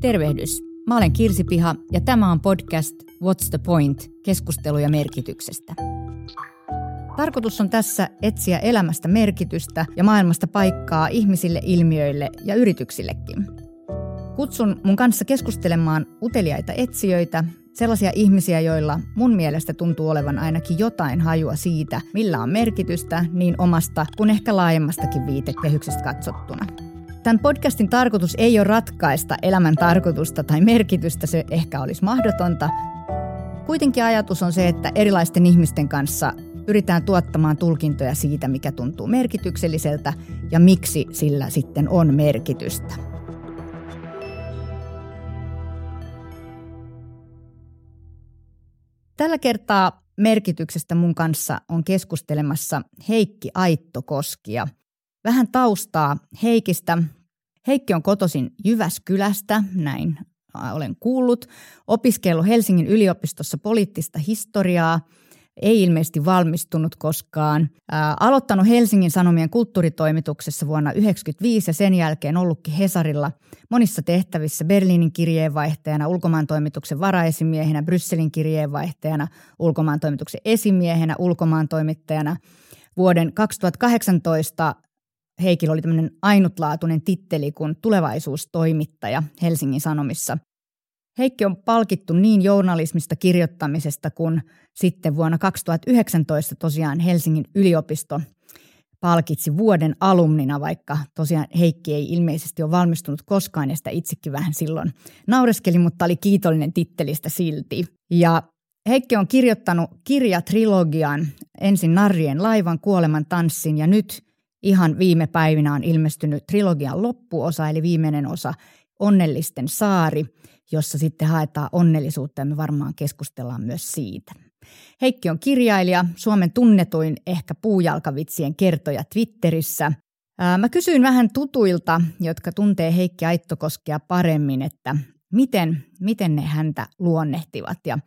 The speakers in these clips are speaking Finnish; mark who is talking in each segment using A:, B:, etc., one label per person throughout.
A: Tervehdys. Mä olen Kirsi Piha ja tämä on podcast What's the Point? Keskusteluja merkityksestä. Tarkoitus on tässä etsiä elämästä merkitystä ja maailmasta paikkaa ihmisille, ilmiöille ja yrityksillekin. Kutsun mun kanssa keskustelemaan uteliaita etsijöitä, sellaisia ihmisiä, joilla mun mielestä tuntuu olevan ainakin jotain hajua siitä, millä on merkitystä niin omasta kuin ehkä laajemmastakin viitekehyksestä katsottuna. Tämän podcastin tarkoitus ei ole ratkaista elämän tarkoitusta tai merkitystä, se ehkä olisi mahdotonta. Kuitenkin ajatus on se, että erilaisten ihmisten kanssa pyritään tuottamaan tulkintoja siitä, mikä tuntuu merkitykselliseltä ja miksi sillä sitten on merkitystä. Tällä kertaa merkityksestä mun kanssa on keskustelemassa Heikki Aittokoski ja vähän taustaa Heikistä. Heikki on kotoisin Jyväskylästä, näin olen kuullut. Opiskellut Helsingin yliopistossa poliittista historiaa, ei ilmeisesti valmistunut koskaan. Ää, aloittanut Helsingin Sanomien kulttuuritoimituksessa vuonna 1995 ja sen jälkeen ollutkin Hesarilla monissa tehtävissä Berliinin kirjeenvaihtajana, ulkomaantoimituksen varaesimiehenä, Brysselin kirjeenvaihtajana, ulkomaantoimituksen esimiehenä, ulkomaantoimittajana. Vuoden 2018 Heikillä oli tämmöinen ainutlaatuinen titteli kuin tulevaisuustoimittaja Helsingin Sanomissa. Heikki on palkittu niin journalismista kirjoittamisesta kuin sitten vuonna 2019 tosiaan Helsingin yliopisto palkitsi vuoden alumnina, vaikka tosiaan Heikki ei ilmeisesti ole valmistunut koskaan ja sitä itsekin vähän silloin naureskeli, mutta oli kiitollinen tittelistä silti. Ja Heikki on kirjoittanut kirjatrilogian ensin Narrien laivan kuoleman tanssin ja nyt ihan viime päivinä on ilmestynyt trilogian loppuosa, eli viimeinen osa Onnellisten saari, jossa sitten haetaan onnellisuutta ja me varmaan keskustellaan myös siitä. Heikki on kirjailija, Suomen tunnetuin ehkä puujalkavitsien kertoja Twitterissä. Mä kysyin vähän tutuilta, jotka tuntee Heikki Aittokoskea paremmin, että miten, miten ne häntä luonnehtivat ja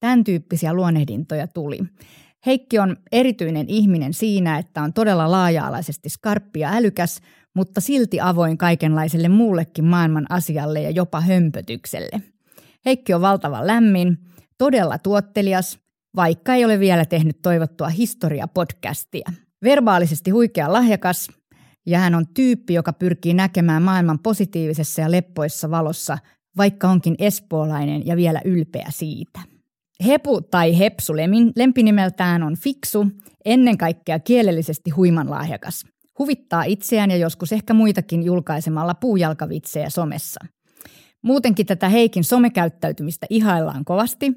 A: tämän tyyppisiä luonnehdintoja tuli. Heikki on erityinen ihminen siinä, että on todella laaja-alaisesti skarppi ja älykäs, mutta silti avoin kaikenlaiselle muullekin maailman asialle ja jopa hömpötykselle. Heikki on valtavan lämmin, todella tuottelias, vaikka ei ole vielä tehnyt toivottua historia-podcastia. Verbaalisesti huikea lahjakas, ja hän on tyyppi, joka pyrkii näkemään maailman positiivisessa ja leppoissa valossa, vaikka onkin espoolainen ja vielä ylpeä siitä. Hepu tai Hepsu lempinimeltään on fiksu, ennen kaikkea kielellisesti huimanlahjakas. Huvittaa itseään ja joskus ehkä muitakin julkaisemalla puujalkavitsejä somessa. Muutenkin tätä Heikin somekäyttäytymistä ihaillaan kovasti.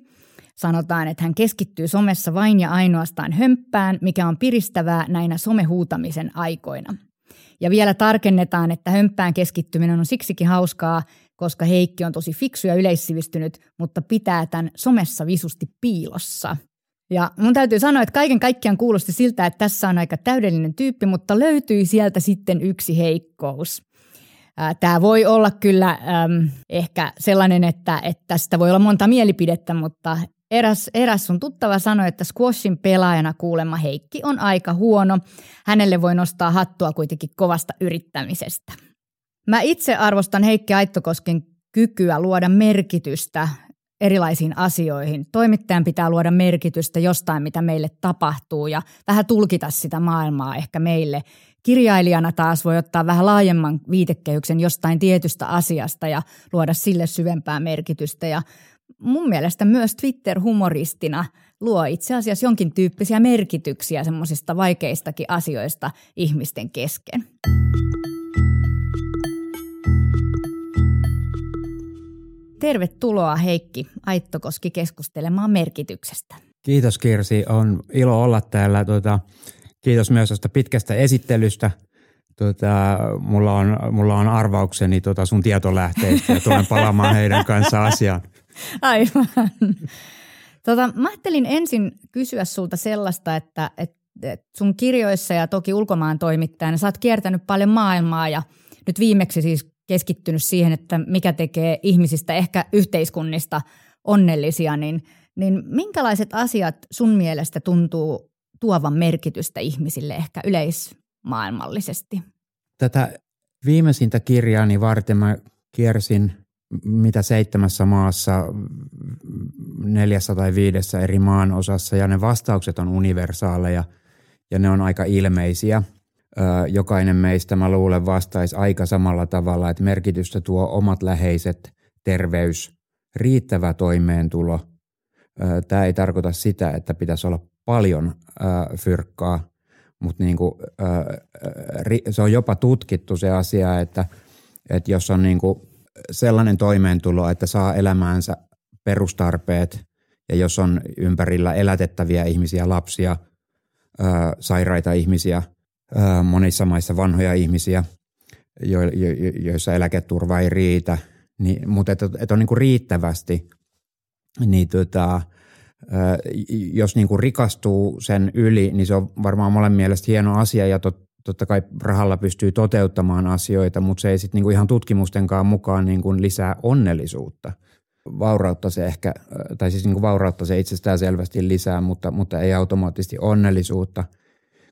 A: Sanotaan, että hän keskittyy somessa vain ja ainoastaan hömppään, mikä on piristävää näinä somehuutamisen aikoina. Ja vielä tarkennetaan, että hömppään keskittyminen on siksikin hauskaa, koska Heikki on tosi fiksu ja yleissivistynyt, mutta pitää tämän somessa visusti piilossa. Ja mun täytyy sanoa, että kaiken kaikkiaan kuulosti siltä, että tässä on aika täydellinen tyyppi, mutta löytyi sieltä sitten yksi heikkous. Tämä voi olla kyllä äm, ehkä sellainen, että, että tästä voi olla monta mielipidettä, mutta eräs, eräs sun tuttava sanoi, että squashin pelaajana kuulemma Heikki on aika huono. Hänelle voi nostaa hattua kuitenkin kovasta yrittämisestä. Mä itse arvostan Heikki Aittokosken kykyä luoda merkitystä erilaisiin asioihin. Toimittajan pitää luoda merkitystä jostain, mitä meille tapahtuu ja vähän tulkita sitä maailmaa ehkä meille. Kirjailijana taas voi ottaa vähän laajemman viitekehyksen jostain tietystä asiasta ja luoda sille syvempää merkitystä. Ja mun mielestä myös Twitter-humoristina luo itse asiassa jonkin tyyppisiä merkityksiä semmoisista vaikeistakin asioista ihmisten kesken. Tervetuloa Heikki Aittokoski keskustelemaan merkityksestä.
B: Kiitos Kirsi, on ilo olla täällä. Tuota, kiitos myös tästä pitkästä esittelystä. Tuota, mulla, on, mulla on arvaukseni tuota sun tietolähteistä ja tulen palaamaan heidän kanssa asiaan.
A: Aivan. Tota, mä ajattelin ensin kysyä sulta sellaista, että, että sun kirjoissa ja toki ulkomaan toimittajana sä oot kiertänyt paljon maailmaa ja nyt viimeksi siis keskittynyt siihen, että mikä tekee ihmisistä ehkä yhteiskunnista onnellisia, niin, niin minkälaiset asiat sun mielestä tuntuu tuovan merkitystä ihmisille ehkä yleismaailmallisesti?
B: Tätä viimeisintä kirjaani varten mä kiersin mitä seitsemässä maassa, neljässä tai viidessä eri maan osassa ja ne vastaukset on universaaleja ja ne on aika ilmeisiä. Jokainen meistä, mä luulen, vastaisi aika samalla tavalla, että merkitystä tuo omat läheiset, terveys, riittävä toimeentulo. Tämä ei tarkoita sitä, että pitäisi olla paljon fyrkkaa, mutta niin kuin, se on jopa tutkittu se asia, että, että jos on niin kuin sellainen toimeentulo, että saa elämäänsä perustarpeet ja jos on ympärillä elätettäviä ihmisiä, lapsia, sairaita ihmisiä, monissa maissa vanhoja ihmisiä, joissa eläketurva ei riitä, niin, mutta että, että on niin kuin riittävästi, niin tota, jos niin kuin rikastuu sen yli, niin se on varmaan molemmin mielestä hieno asia ja tot, totta kai rahalla pystyy toteuttamaan asioita, mutta se ei sitten niinku ihan tutkimustenkaan mukaan niinku lisää onnellisuutta. Vaurautta se ehkä, tai siis niinku vaurautta se itsestään selvästi lisää, mutta, mutta ei automaattisesti onnellisuutta.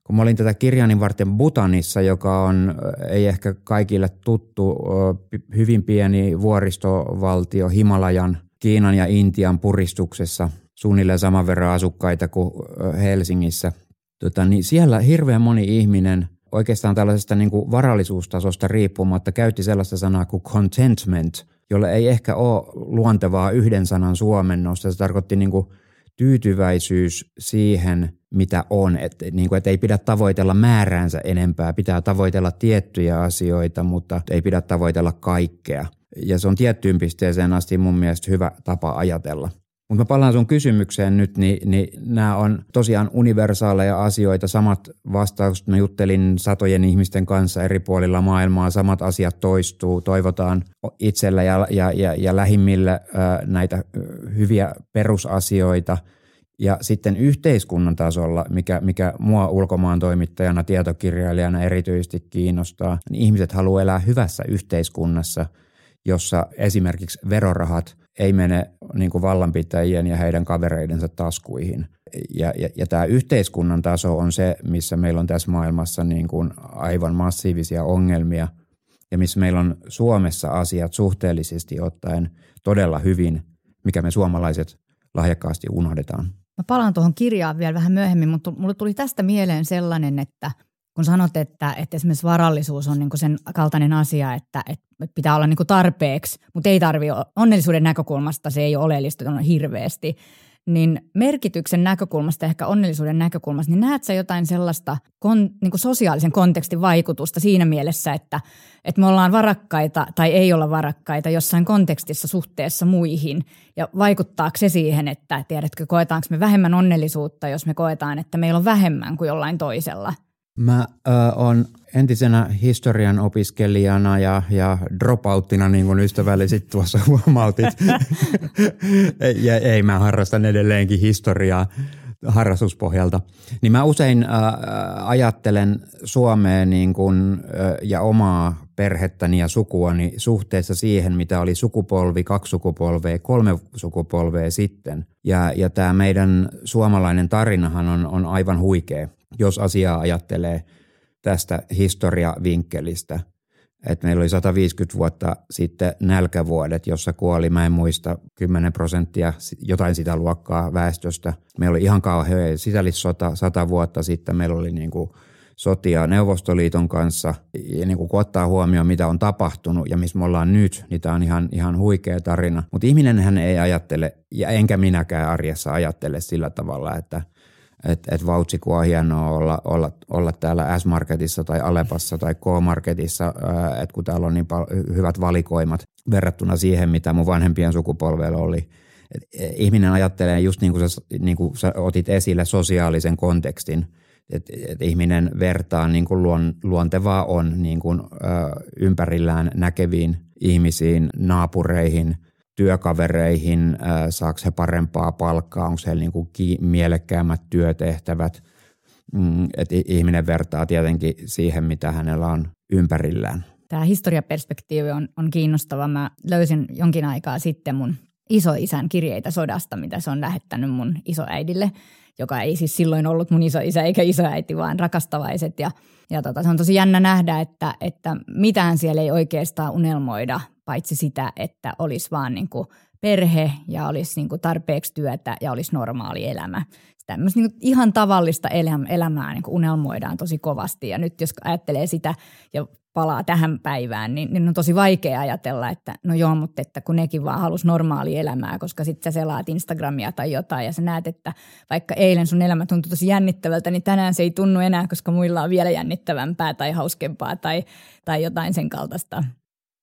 B: Kun mä olin tätä kirjani varten Butanissa, joka on, ei ehkä kaikille tuttu, hyvin pieni vuoristovaltio Himalajan, Kiinan ja Intian puristuksessa, suunnilleen saman verran asukkaita kuin Helsingissä. Tota, niin siellä hirveän moni ihminen – oikeastaan tällaisesta niin kuin varallisuustasosta riippumatta käytti sellaista sanaa kuin contentment, jolle ei ehkä ole luontevaa yhden sanan suomennosta. Se tarkoitti niin kuin tyytyväisyys siihen, mitä on. Että niin kuin, et ei pidä tavoitella määräänsä enempää, pitää tavoitella tiettyjä asioita, mutta ei pidä tavoitella kaikkea. Ja se on tiettyyn pisteeseen asti mun mielestä hyvä tapa ajatella. Mutta mä palaan sun kysymykseen nyt, niin, niin nämä on tosiaan universaaleja asioita, samat vastaukset. Mä juttelin satojen ihmisten kanssa eri puolilla maailmaa, samat asiat toistuu, toivotaan itsellä ja, ja, ja, ja lähimmille ää, näitä hyviä perusasioita. Ja sitten yhteiskunnan tasolla, mikä, mikä mua ulkomaan toimittajana, tietokirjailijana erityisesti kiinnostaa, niin ihmiset haluaa elää hyvässä yhteiskunnassa, jossa esimerkiksi verorahat ei mene niin kuin vallanpitäjien ja heidän kavereidensa taskuihin. Ja, ja, ja tämä yhteiskunnan taso on se, missä meillä on tässä maailmassa niin kuin aivan massiivisia ongelmia ja missä meillä on Suomessa asiat suhteellisesti ottaen todella hyvin, mikä me suomalaiset lahjakkaasti unohdetaan.
A: Mä palaan tuohon kirjaan vielä vähän myöhemmin, mutta mulle tuli tästä mieleen sellainen, että – kun sanot, että, että esimerkiksi varallisuus on niin sen kaltainen asia, että, että pitää olla niin tarpeeksi, mutta ei tarvi onnellisuuden näkökulmasta, se ei ole oleellista on hirveästi, niin merkityksen näkökulmasta, ehkä onnellisuuden näkökulmasta, niin näet sä jotain sellaista kon, niin sosiaalisen kontekstin vaikutusta siinä mielessä, että, että me ollaan varakkaita tai ei olla varakkaita jossain kontekstissa suhteessa muihin? Ja vaikuttaako se siihen, että tiedätkö, koetaanko me vähemmän onnellisuutta, jos me koetaan, että meillä on vähemmän kuin jollain toisella –
B: Mä oon entisenä historian opiskelijana ja, ja dropouttina, niin kuin ystävällisesti tuossa huomautit. ja ei, mä harrastan edelleenkin historiaa harrastuspohjalta. Niin mä usein äh, ajattelen Suomea niin kuin, äh, ja omaa perhettäni ja sukuani suhteessa siihen, mitä oli sukupolvi, kaksi sukupolvea, kolme sukupolvea sitten. Ja, ja tämä meidän suomalainen tarinahan on, on aivan huikea jos asiaa ajattelee tästä historiavinkkelistä. Että meillä oli 150 vuotta sitten nälkävuodet, jossa kuoli, mä en muista, 10 prosenttia jotain sitä luokkaa väestöstä. Meillä oli ihan kauhean sisällissota 100 vuotta sitten. Meillä oli niin kuin sotia Neuvostoliiton kanssa. Ja niin kun ottaa huomioon, mitä on tapahtunut ja missä me ollaan nyt, niin tämä on ihan, ihan huikea tarina. Mutta ihminen ei ajattele, ja enkä minäkään arjessa ajattele sillä tavalla, että – että et vautsikua on hienoa olla, olla, olla täällä S-Marketissa tai Alepassa tai K-Marketissa, että kun täällä on niin pal- hyvät valikoimat verrattuna siihen, mitä mun vanhempien sukupolvella oli. Et e, ihminen ajattelee just niin kuin, sä, niin kuin sä otit esille sosiaalisen kontekstin, että et ihminen vertaa niin kuin luon, luontevaa on niin kuin, ö, ympärillään näkeviin ihmisiin, naapureihin – työkavereihin, saako he parempaa palkkaa, onko heillä niin kuin mielekkäämmät työtehtävät. Mm, että ihminen vertaa tietenkin siihen, mitä hänellä on ympärillään.
A: Tämä historiaperspektiivi on, on kiinnostava. Mä löysin jonkin aikaa sitten mun isoisän kirjeitä sodasta, mitä se on lähettänyt mun isoäidille, joka ei siis silloin ollut mun isoisä eikä isoäiti, vaan rakastavaiset. Ja, ja tota, se on tosi jännä nähdä, että, että mitään siellä ei oikeastaan unelmoida, paitsi sitä, että olisi vaan niin kuin perhe ja olisi niin kuin tarpeeksi työtä ja olisi normaali elämä. Tämmöistä niin ihan tavallista elämää niin kuin unelmoidaan tosi kovasti ja nyt jos ajattelee sitä ja palaa tähän päivään, niin, niin on tosi vaikea ajatella, että no joo, mutta että kun nekin vaan halus normaali elämää, koska sitten sä selaat Instagramia tai jotain ja sä näet, että vaikka eilen sun elämä tuntui tosi jännittävältä, niin tänään se ei tunnu enää, koska muilla on vielä jännittävämpää tai hauskempaa tai, tai jotain sen kaltaista.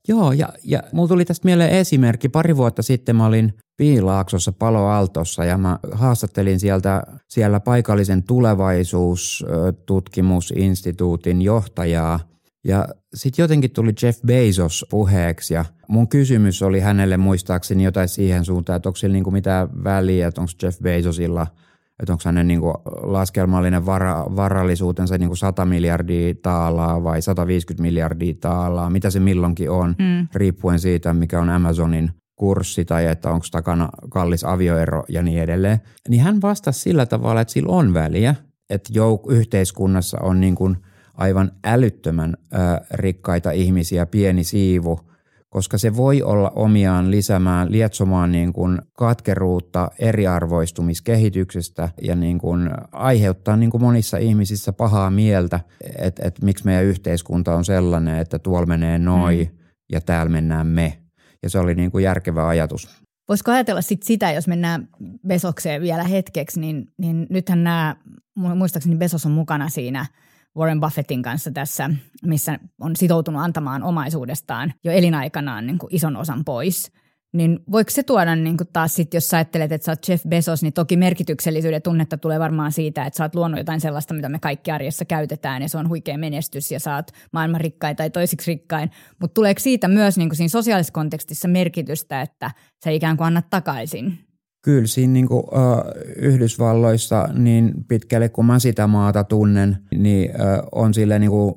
B: Joo, ja, ja mulla tuli tästä mieleen esimerkki. Pari vuotta sitten mä olin Piilaaksossa Palo Altossa ja mä haastattelin sieltä siellä paikallisen tulevaisuustutkimusinstituutin johtajaa. Ja sitten jotenkin tuli Jeff Bezos puheeksi ja mun kysymys oli hänelle muistaakseni jotain siihen suuntaan, että onko sillä niinku mitään väliä, että onko Jeff Bezosilla – että onko hänen niin kuin laskelmallinen vara, varallisuutensa niin kuin 100 miljardia taalaa vai 150 miljardia taalaa, mitä se milloinkin on, mm. riippuen siitä, mikä on Amazonin kurssi tai että onko takana kallis avioero ja niin edelleen. Niin hän vastasi sillä tavalla, että sillä on väliä, että jouk- yhteiskunnassa on niin kuin aivan älyttömän ö, rikkaita ihmisiä, pieni siivu – koska se voi olla omiaan lisäämään, lietsomaan niin kuin katkeruutta eriarvoistumiskehityksestä ja niin kuin aiheuttaa niin kuin monissa ihmisissä pahaa mieltä, että, että miksi meidän yhteiskunta on sellainen, että tuolla menee noi mm. ja täällä mennään me. Ja se oli niin kuin järkevä ajatus.
A: Voisiko ajatella sit sitä, jos mennään Besokseen vielä hetkeksi, niin, niin nythän nämä, muistaakseni Besos on mukana siinä – Warren Buffettin kanssa tässä, missä on sitoutunut antamaan omaisuudestaan jo elinaikanaan niin kuin ison osan pois. Niin voiko se tuoda niin kuin taas sitten, jos sä ajattelet, että sä oot Jeff Bezos, niin toki merkityksellisyyden tunnetta tulee varmaan siitä, että sä oot luonut jotain sellaista, mitä me kaikki arjessa käytetään ja se on huikea menestys ja sä oot maailman rikkain tai toisiksi rikkain. Mutta tuleeko siitä myös niin kuin siinä sosiaalisessa kontekstissa merkitystä, että sä ikään kuin annat takaisin
B: kyllä siinä niin kuin, äh, Yhdysvalloissa niin pitkälle kuin mä sitä maata tunnen, niin äh, on sille niin kuin,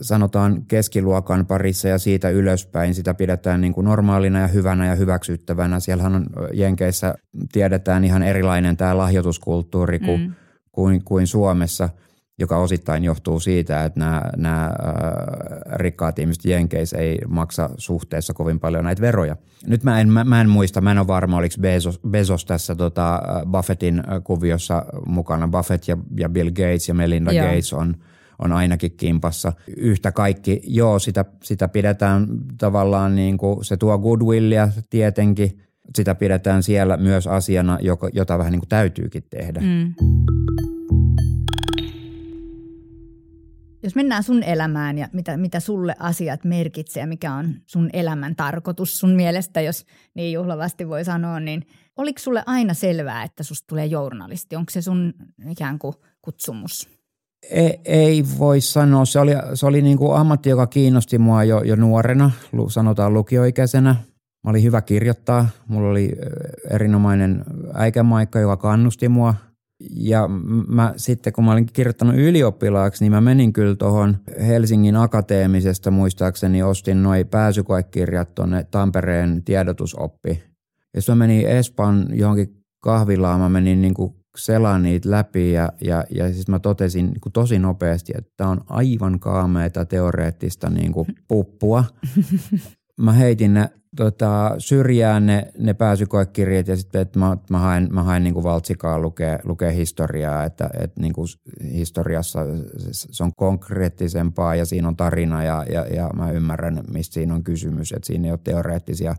B: sanotaan keskiluokan parissa ja siitä ylöspäin sitä pidetään niin kuin normaalina ja hyvänä ja hyväksyttävänä. Siellähän on Jenkeissä tiedetään ihan erilainen tämä lahjoituskulttuuri kuin, mm. kuin, kuin Suomessa – joka osittain johtuu siitä, että nämä, nämä äh, rikkaat ihmiset Jenkeissä ei maksa suhteessa kovin paljon näitä veroja. Nyt mä en, mä, mä en muista, mä en ole varma, oliko Bezos, Bezos tässä tota, äh, Buffettin äh, kuviossa mukana. Buffett ja, ja Bill Gates ja Melinda Joo. Gates on, on ainakin kimpassa. Yhtä kaikki, joo, sitä, sitä pidetään tavallaan niin kuin, se tuo goodwillia tietenkin. Sitä pidetään siellä myös asiana, jota vähän niin kuin täytyykin tehdä. Mm.
A: Jos mennään sun elämään ja mitä, mitä sulle asiat merkitsee mikä on sun elämän tarkoitus sun mielestä, jos niin juhlavasti voi sanoa, niin oliko sulle aina selvää, että susta tulee journalisti? Onko se sun ikään kuin kutsumus?
B: Ei, ei voi sanoa. Se oli, se oli niin kuin ammatti, joka kiinnosti mua jo, jo nuorena, sanotaan lukioikäisenä. Mä olin hyvä kirjoittaa. Mulla oli erinomainen äikämaikka, joka kannusti mua – ja mä sitten kun mä olin kirjoittanut ylioppilaaksi, niin mä menin kyllä tuohon Helsingin akateemisesta muistaakseni ostin noin pääsykoekirjat tuonne Tampereen tiedotusoppi. Ja sitten mä menin Espan johonkin kahvilaan, mä menin niin kuin selaan niitä läpi ja, ja, ja siis mä totesin niin kuin tosi nopeasti, että tämä on aivan kaameita teoreettista niin kuin puppua. Mä heitin ne tota, syrjään ne, ne pääsykoekirjat ja sitten että mä, mä haen, mä haen niin kuin valtsikaa lukea, lukea historiaa, että, että niin kuin historiassa se on konkreettisempaa ja siinä on tarina ja, ja, ja mä ymmärrän, mistä siinä on kysymys, että siinä ei ole teoreettisia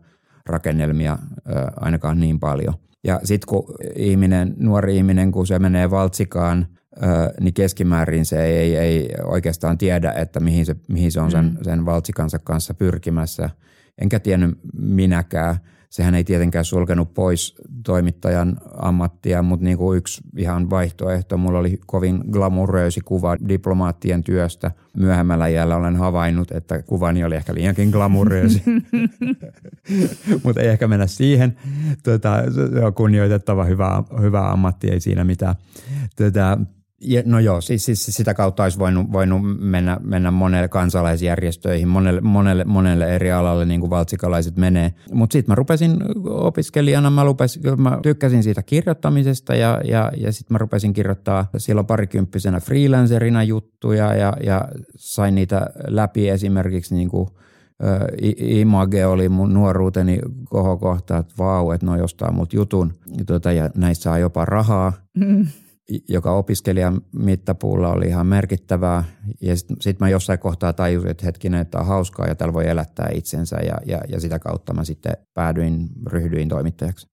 B: rakennelmia äh, ainakaan niin paljon. Ja sitten kun ihminen, nuori ihminen, kun se menee valtsikaan, äh, niin keskimäärin se ei, ei oikeastaan tiedä, että mihin se, mihin se on sen, mm. sen valtsikansa kanssa pyrkimässä – enkä tiennyt minäkään. Sehän ei tietenkään sulkenut pois toimittajan ammattia, mutta niin kuin yksi ihan vaihtoehto. Mulla oli kovin glamuröösi kuva diplomaattien työstä. Myöhemmällä jäällä olen havainnut, että kuvani oli ehkä liiankin glamuröösi. mutta ei ehkä mennä siihen. Tota, se on kunnioitettava hyvä, hyvä ammatti, ei siinä mitään. Tota, No joo, siis, siis sitä kautta olisi voinut, voinut mennä, mennä monelle kansalaisjärjestöihin, monelle, monelle, monelle eri alalle, niin kuin valtsikalaiset menee. Mutta sitten mä rupesin opiskelijana, mä, lupesin, mä tykkäsin siitä kirjoittamisesta ja, ja, ja sitten mä rupesin kirjoittaa silloin parikymppisenä freelancerina juttuja ja, ja sain niitä läpi esimerkiksi niin kuin – Image oli mun nuoruuteni kohokohta, että vau, että no jostaa mut jutun. Ja, tuota, ja näissä saa jopa rahaa, mm. Joka opiskelijan mittapuulla oli ihan merkittävää. Ja sitten sit mä jossain kohtaa tajusin, että hetkinen, että on hauskaa ja täällä voi elättää itsensä. Ja, ja, ja sitä kautta mä sitten päädyin, ryhdyin toimittajaksi.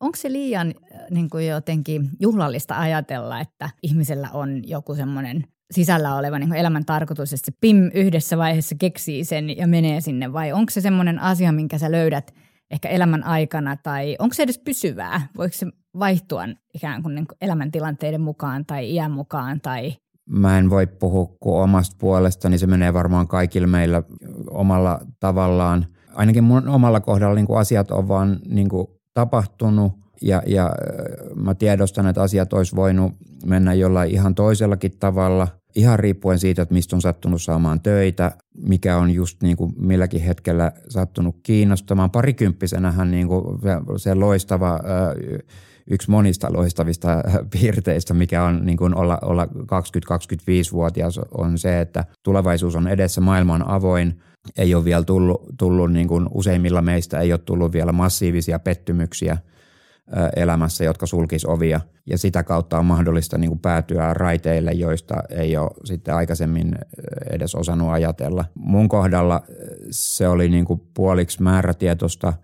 A: Onko se liian niin kuin jotenkin juhlallista ajatella, että ihmisellä on joku semmoinen sisällä oleva niin elämän tarkoitus, että se PIM yhdessä vaiheessa keksii sen ja menee sinne, vai onko se semmoinen asia, minkä sä löydät ehkä elämän aikana, tai onko se edes pysyvää? Voiko se vaihtua ikään kuin, niin kuin elämäntilanteiden mukaan tai iän mukaan? Tai...
B: Mä en voi puhua kuin omasta puolestani, se menee varmaan kaikille meillä omalla tavallaan. Ainakin mun omalla kohdalla niin kuin asiat on vaan niin kuin tapahtunut ja, ja mä tiedostan, että asiat olisi voinut mennä jollain ihan toisellakin tavalla, ihan riippuen siitä, että mistä on sattunut saamaan töitä, mikä on just niin kuin milläkin hetkellä sattunut kiinnostamaan. Parikymppisenähän niin kuin se loistava, yksi monista loistavista piirteistä, mikä on niin kuin olla, olla 20-25-vuotias, on se, että tulevaisuus on edessä, maailma on avoin, ei ole vielä tullut, tullut niin kuin useimmilla meistä ei ole tullut vielä massiivisia pettymyksiä – elämässä, jotka sulkis ovia. Ja sitä kautta on mahdollista niin kuin päätyä raiteille, joista ei ole sitten aikaisemmin edes osannut ajatella. Mun kohdalla se oli niin kuin puoliksi määrätietoista –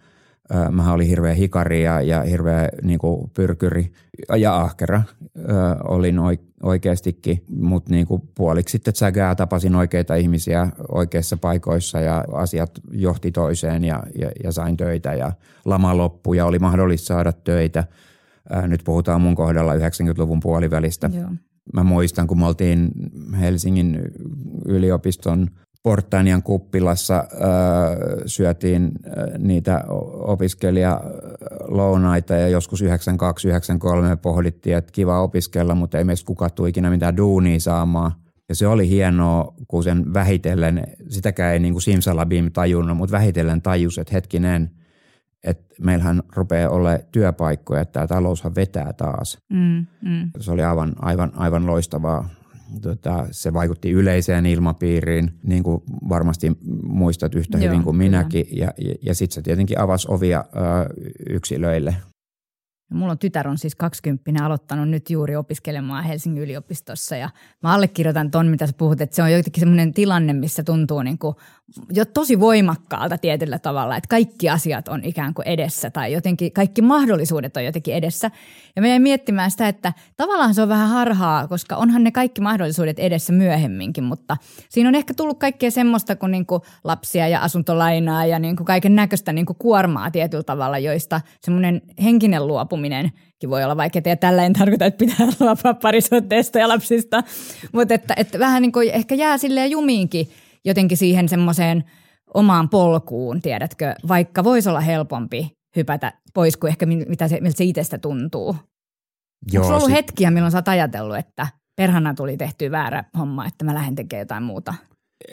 B: Mä olin hirveä hikari ja, ja hirveä niin kuin pyrkyri ja ahkera ö, olin oikeastikin, mutta niin kuin puoliksi sitten sägää tapasin oikeita ihmisiä oikeissa paikoissa ja asiat johti toiseen ja, ja, ja sain töitä ja lama loppui ja oli mahdollista saada töitä. Nyt puhutaan mun kohdalla 90-luvun puolivälistä. Joo. Mä muistan, kun me oltiin Helsingin yliopiston – Portanian kuppilassa äh, syötiin äh, niitä opiskelijalounaita ja joskus 92-93 pohdittiin, että kiva opiskella, mutta ei meistä kukaan tule ikinä mitään duunia saamaan. Ja se oli hienoa, kun sen vähitellen, sitäkään ei niin kuin Simsalabim tajunnut, mutta vähitellen tajus, että hetkinen, että meillähän rupeaa olla työpaikkoja, että tämä taloushan vetää taas. Mm, mm. Se oli aivan, aivan, aivan loistavaa tota, se vaikutti yleiseen ilmapiiriin, niin kuin varmasti muistat yhtä Joo, hyvin kuin minäkin. Kyllä. Ja, ja, ja sitten se tietenkin avasi ovia ö, yksilöille –
A: Mulla on tytär on siis 20 aloittanut nyt juuri opiskelemaan Helsingin yliopistossa ja mä allekirjoitan ton, mitä sä puhut, että se on jotenkin semmoinen tilanne, missä tuntuu niin kuin jo tosi voimakkaalta tietyllä tavalla, että kaikki asiat on ikään kuin edessä tai jotenkin kaikki mahdollisuudet on jotenkin edessä. Ja me miettimään sitä, että tavallaan se on vähän harhaa, koska onhan ne kaikki mahdollisuudet edessä myöhemminkin, mutta siinä on ehkä tullut kaikkea semmoista kuin, niin kuin lapsia ja asuntolainaa ja niin kaiken näköistä niin kuormaa tietyllä tavalla, joista semmoinen henkinen luopuminenkin voi olla vaikeaa. Ja tällä en tarkoita, että pitää luopua parisuhteesta ja lapsista, mutta että, että vähän niin kuin ehkä jää silleen jumiinkin jotenkin siihen semmoiseen omaan polkuun, tiedätkö, vaikka voisi olla helpompi hypätä pois kuin ehkä mitä se, miltä se itsestä tuntuu. Joo, Onko ollut sit... hetkiä, milloin sä oot ajatellut, että perhana tuli tehty väärä homma, että mä lähden tekemään jotain muuta?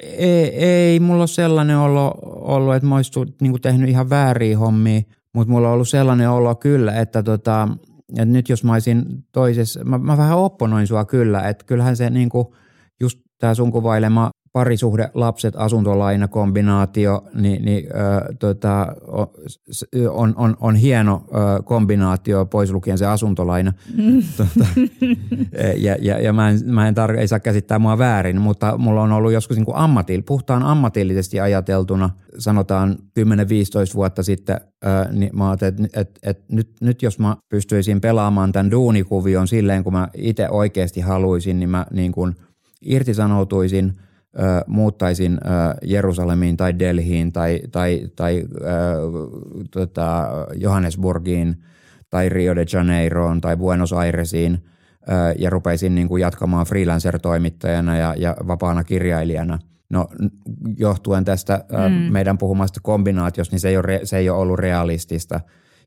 B: Ei, ei mulla ole sellainen olo, ollut, että mä olisin niin tehnyt ihan vääriä hommia, mutta mulla on ollut sellainen olo kyllä, että, tota, että nyt jos mä olisin toisessa, mä, mä vähän opponoin sua kyllä, että kyllähän se niin kuin, just tämä sun kuvailema parisuhde, lapset, asuntolaina, kombinaatio, niin, niin ö, tota, on, on, on hieno ö, kombinaatio, pois lukien se asuntolaina. Mm. Tota, ja ja, ja mä en, mä en tar- ei saa käsittää mua väärin, mutta mulla on ollut joskus niin kuin ammatil, puhtaan ammatillisesti ajateltuna, sanotaan 10-15 vuotta sitten, ö, niin mä ajattelin, että et, et nyt, nyt jos mä pystyisin pelaamaan tämän duunikuvion silleen, kun mä itse oikeasti haluaisin, niin mä niin kuin irtisanoutuisin – muuttaisin Jerusalemiin tai Delhiin tai, tai, tai tota, Johannesburgiin tai Rio de Janeiroon tai Buenos Airesiin ja rupeisin niin kuin jatkamaan freelancer-toimittajana ja, ja vapaana kirjailijana. No johtuen tästä mm. meidän puhumasta kombinaatiosta, niin se ei, ole, se ei ole ollut realistista.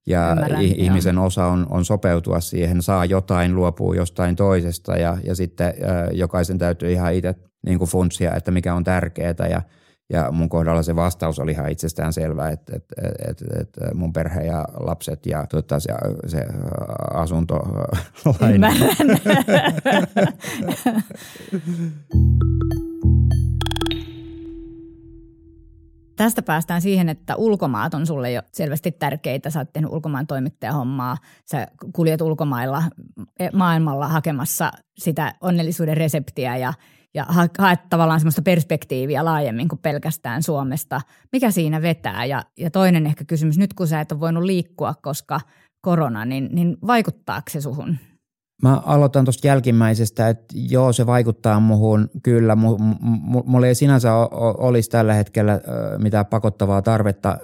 B: ja Ymmärrän, ihmisen joo. osa on, on sopeutua siihen, saa jotain, luopuu jostain toisesta ja, ja sitten äh, jokaisen täytyy ihan itse niin kuin funtsia, että mikä on tärkeää ja ja mun kohdalla se vastaus oli ihan itsestään selvä, että, että, että, että mun perhe ja lapset ja tuota, se, se asunto
A: Ymmärrän. Tästä päästään siihen, että ulkomaat on sulle jo selvästi tärkeitä. Sä oot tehnyt ulkomaan toimittajahommaa. Sä kuljet ulkomailla e, maailmalla hakemassa sitä onnellisuuden reseptiä ja, ja haet tavallaan semmoista perspektiiviä laajemmin kuin pelkästään Suomesta. Mikä siinä vetää? Ja, ja toinen ehkä kysymys, nyt kun sä et ole voinut liikkua, koska korona, niin, niin vaikuttaako se suhun
B: Mä aloitan tuosta jälkimmäisestä, että joo, se vaikuttaa muhun kyllä. Mulla ei sinänsä olisi tällä hetkellä mitään pakottavaa tarvetta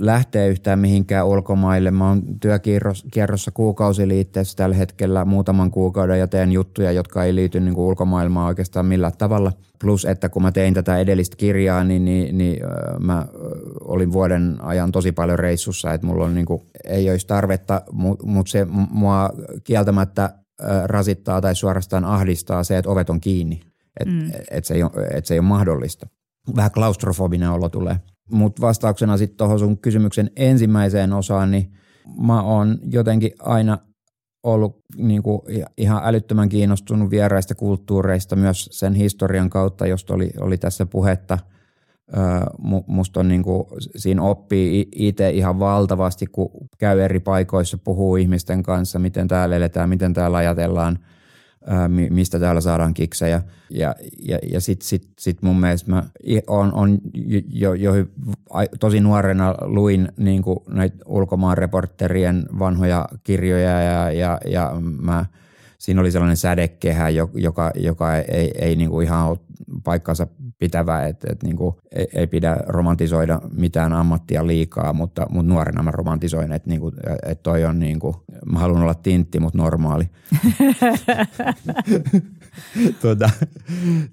B: lähteä yhtään mihinkään ulkomaille. Mä oon työkierrossa kuukausiliitteessä tällä hetkellä muutaman kuukauden ja teen juttuja, jotka ei liity niin kuin ulkomaailmaan oikeastaan millään tavalla. Plus, että kun mä tein tätä edellistä kirjaa, niin, niin, niin mä olin vuoden ajan tosi paljon reissussa, että mulla on niin kuin, ei olisi tarvetta, mutta se mua kieltämättä rasittaa tai suorastaan ahdistaa se, että ovet on kiinni. Että mm. et se, et se ei ole mahdollista. Vähän klaustrofobinen olo tulee. Mutta vastauksena sitten tuohon sun kysymyksen ensimmäiseen osaan, niin mä oon jotenkin aina ollut niin kuin ihan älyttömän kiinnostunut vieraista kulttuureista myös sen historian kautta, josta oli, oli tässä puhetta. Musta on niin kuin, siinä oppii itse ihan valtavasti, kun käy eri paikoissa, puhuu ihmisten kanssa, miten täällä eletään, miten täällä ajatellaan – mistä täällä saadaan kiksejä. Ja, ja, ja sitten sit, sit mun mielestä mä on, on jo, jo tosi nuorena luin niin näitä ulkomaan reporterien vanhoja kirjoja ja, ja, ja mä – siinä oli sellainen sädekehä, joka, joka ei, ei niin kuin ihan ole paikkansa pitävä, että, että niin kuin ei, ei pidä romantisoida mitään ammattia liikaa, mutta, mutta nuorena mä romantisoin, että, niin kuin, että toi on niin kuin, mä haluan olla tintti, mutta normaali. tuota,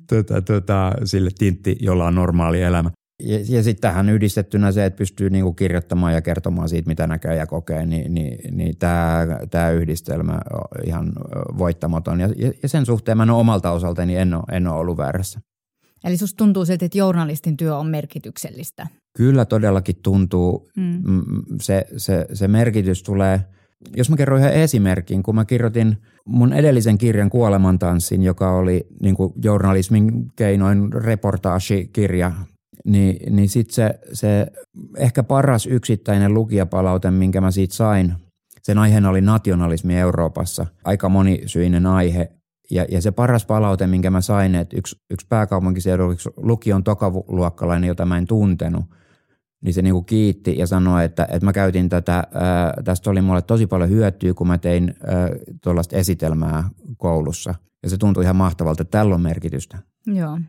B: tuota, tuota, sille tintti, jolla on normaali elämä. Ja, ja sitten tähän yhdistettynä se, että pystyy niinku kirjoittamaan ja kertomaan siitä, mitä näkee ja kokee, niin, niin, niin tämä tää yhdistelmä on ihan voittamaton. Ja, ja sen suhteen mä omalta osaltani en ole, en ole ollut väärässä.
A: Eli susta tuntuu siltä, että journalistin työ on merkityksellistä?
B: Kyllä todellakin tuntuu. Mm. Se, se, se merkitys tulee, jos mä kerron ihan esimerkin, kun mä kirjoitin mun edellisen kirjan Kuolemantanssin, joka oli niin journalismin keinoin reportaashikirja niin, niin sitten se, se ehkä paras yksittäinen lukijapalaute, minkä mä siitä sain, sen aiheena oli nationalismi Euroopassa, aika monisyinen aihe. Ja, ja se paras palaute, minkä mä sain, että yksi, yksi pääkaupunkiseudun lukion tokaluokkalainen, jota mä en tuntenut, niin se niinku kiitti ja sanoi, että, että mä käytin tätä, ää, tästä oli mulle tosi paljon hyötyä, kun mä tein tuollaista esitelmää koulussa. Ja se tuntui ihan mahtavalta, että tällä on merkitystä.
A: Joo,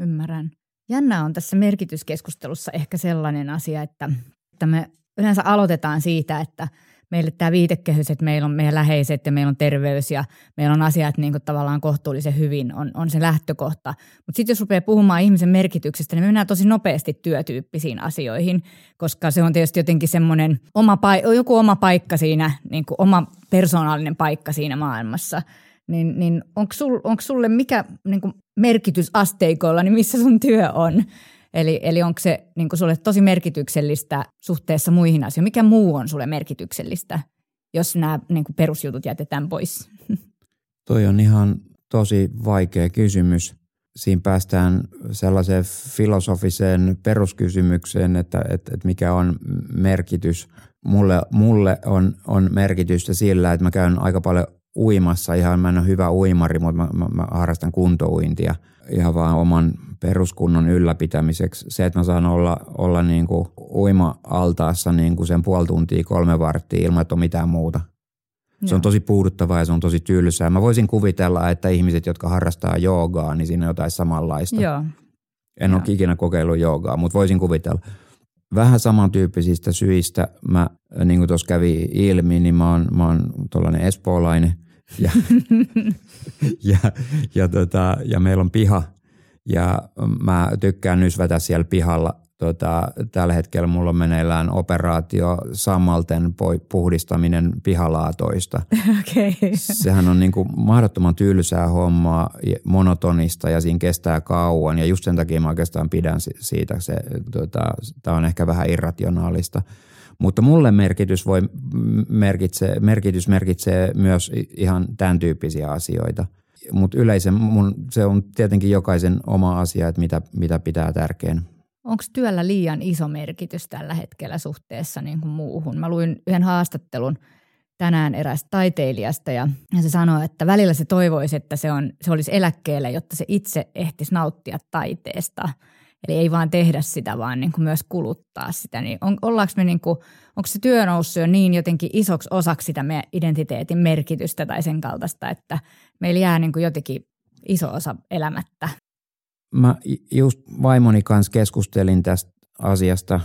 A: ymmärrän. Jännä on tässä merkityskeskustelussa ehkä sellainen asia, että, että me yleensä aloitetaan siitä, että meille tämä viitekehys, että meillä on meidän läheiset ja meillä on terveys ja meillä on asiat niin kuin tavallaan kohtuullisen hyvin, on, on se lähtökohta. Mutta sitten jos rupeaa puhumaan ihmisen merkityksestä, niin me mennään tosi nopeasti työtyyppisiin asioihin, koska se on tietysti jotenkin semmoinen oma, joku oma paikka siinä, niin kuin oma persoonallinen paikka siinä maailmassa – niin, niin onko, sul, onko sulle mikä niin kuin merkitysasteikolla, niin missä sun työ on? Eli, eli onko se niin sulle tosi merkityksellistä suhteessa muihin asioihin? Mikä muu on sulle merkityksellistä, jos nämä niin perusjutut jätetään pois?
B: Toi on ihan tosi vaikea kysymys. Siinä päästään sellaiseen filosofiseen peruskysymykseen, että, että, että mikä on merkitys. Mulle, mulle on, on merkitystä sillä, että mä käyn aika paljon uimassa. Ihan mä en ole hyvä uimari, mutta mä, mä, mä harrastan kuntouintia ihan vaan oman peruskunnon ylläpitämiseksi. Se, että mä saan olla, olla niin kuin uima-altaassa niin kuin sen puoli tuntia, kolme varttia ilman, että on mitään muuta. Se on tosi puuduttavaa ja se on tosi tylsää. Mä voisin kuvitella, että ihmiset, jotka harrastaa joogaa, niin siinä on jotain samanlaista.
A: Joo.
B: En Joo. ole ikinä kokeillut joogaa, mutta voisin kuvitella. Vähän samantyyppisistä syistä mä, niin kuin tuossa kävi ilmi, niin mä oon, mä oon tuollainen espoolainen – ja, ja, ja, tota, ja meillä on piha. Ja mä tykkään nysvätä siellä pihalla tota, tällä hetkellä mulla on meneillään operaatio sammalten puhdistaminen pihalaatoista.
A: Okay.
B: Sehän on niin kuin mahdottoman tylsää hommaa, monotonista ja siinä kestää kauan ja just sen takia mä oikeastaan pidän siitä. Se, tota, tämä on ehkä vähän irrationaalista. Mutta mulle merkitys, voi merkitsee, merkitys merkitsee myös ihan tämän tyyppisiä asioita. Mutta yleisen mun, se on tietenkin jokaisen oma asia, että mitä, mitä pitää tärkeänä.
A: Onko työllä liian iso merkitys tällä hetkellä suhteessa niin kuin muuhun? Mä luin yhden haastattelun tänään erästä taiteilijasta ja se sanoi, että välillä se toivoisi, että se, on, se olisi eläkkeellä, jotta se itse ehtisi nauttia taiteesta – Eli ei vaan tehdä sitä, vaan niin kuin myös kuluttaa sitä. Niin on, ollaanko me niin kuin, onko se työ noussut jo niin jotenkin isoksi osaksi sitä meidän identiteetin merkitystä tai sen kaltaista, että meillä jää niin kuin jotenkin iso osa elämättä?
B: Mä just vaimoni kanssa keskustelin tästä asiasta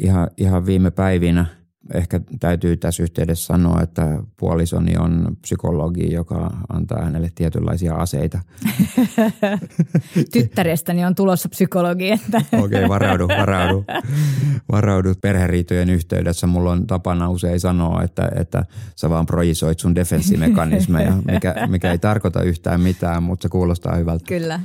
B: ihan, ihan viime päivinä – ehkä täytyy tässä yhteydessä sanoa, että puolisoni on psykologi, joka antaa hänelle tietynlaisia aseita.
A: Tyttärestäni on tulossa psykologi. Että.
B: Okei, okay, varaudu, varaudu. Varaudu perheriitojen yhteydessä. Mulla on tapana usein sanoa, että, että sä vaan projisoit sun defenssimekanismeja, mikä, mikä ei tarkoita yhtään mitään, mutta se kuulostaa hyvältä.
A: Kyllä.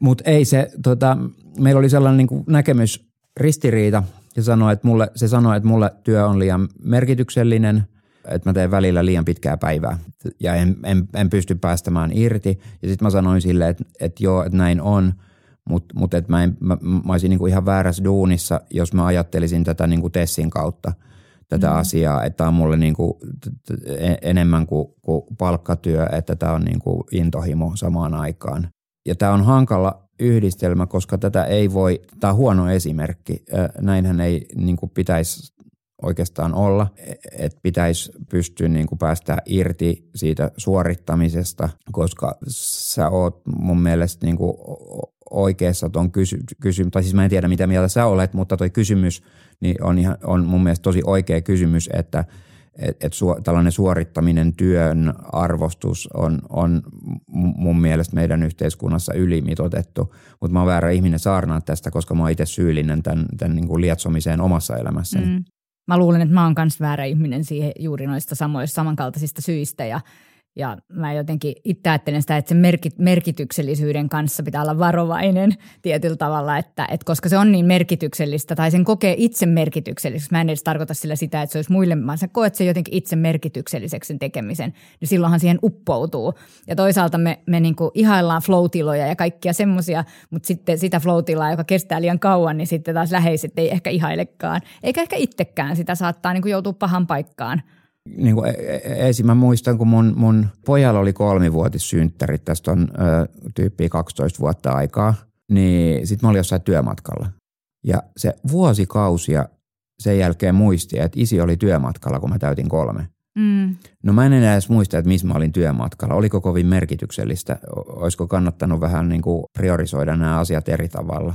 B: Mutta ei se, tota, meillä oli sellainen niin näkemys ristiriita – ja sanoi, että mulle, se sanoi, että mulle työ on liian merkityksellinen, että mä teen välillä liian pitkää päivää ja en, en, en pysty päästämään irti. Ja sitten mä sanoin sille, että, että joo, että näin on, mutta mut että mä, en, mä, mä olisin niinku ihan väärässä duunissa, jos mä ajattelisin tätä niinku Tessin kautta tätä mm. asiaa, että tämä on mulle niinku e, enemmän kuin, kuin palkkatyö, että tämä on niinku intohimo samaan aikaan. Ja tämä on hankala yhdistelmä, koska tätä ei voi, tämä on huono esimerkki, näinhän ei niin kuin pitäisi oikeastaan olla, että pitäisi pystyä niin kuin päästä irti siitä suorittamisesta, koska sä oot mun mielestä niin kuin oikeassa tuon kysy- kysymys, tai siis mä en tiedä mitä mieltä sä olet, mutta toi kysymys niin on, ihan, on mun mielestä tosi oikea kysymys, että – että et su, tällainen suorittaminen, työn arvostus on, on mun mielestä meidän yhteiskunnassa ylimitotettu, mutta mä oon väärä ihminen saarnaa tästä, koska mä oon itse syyllinen tämän, tämän niin kuin lietsomiseen omassa elämässäni. Mm.
A: Mä luulen, että mä oon myös väärä ihminen siihen juuri noista samoista samankaltaisista syistä ja ja mä jotenkin itse ajattelen sitä, että sen merkityksellisyyden kanssa pitää olla varovainen tietyllä tavalla, että, että koska se on niin merkityksellistä tai sen kokee itse merkitykselliseksi. Mä en edes tarkoita sillä sitä, että se olisi muille, vaan sä koet sen jotenkin itse merkitykselliseksi sen tekemisen, niin silloinhan siihen uppoutuu. Ja toisaalta me, me niinku ihaillaan flow ja kaikkia semmoisia, mutta sitten sitä flow joka kestää liian kauan, niin sitten taas läheiset ei ehkä ihailekaan. Eikä ehkä itsekään sitä saattaa niinku joutua pahan paikkaan –
B: niin kuin esim. mä muistan, kun mun, mun pojalla oli kolmivuotissynttärit, tästä on ö, tyyppi 12 vuotta aikaa, niin sitten mä olin jossain työmatkalla. Ja se vuosikausia sen jälkeen muisti, että isi oli työmatkalla, kun mä täytin kolme. Mm. No mä en enää edes muista, että missä mä olin työmatkalla. Oliko kovin merkityksellistä? Olisiko kannattanut vähän niin kuin priorisoida nämä asiat eri tavalla?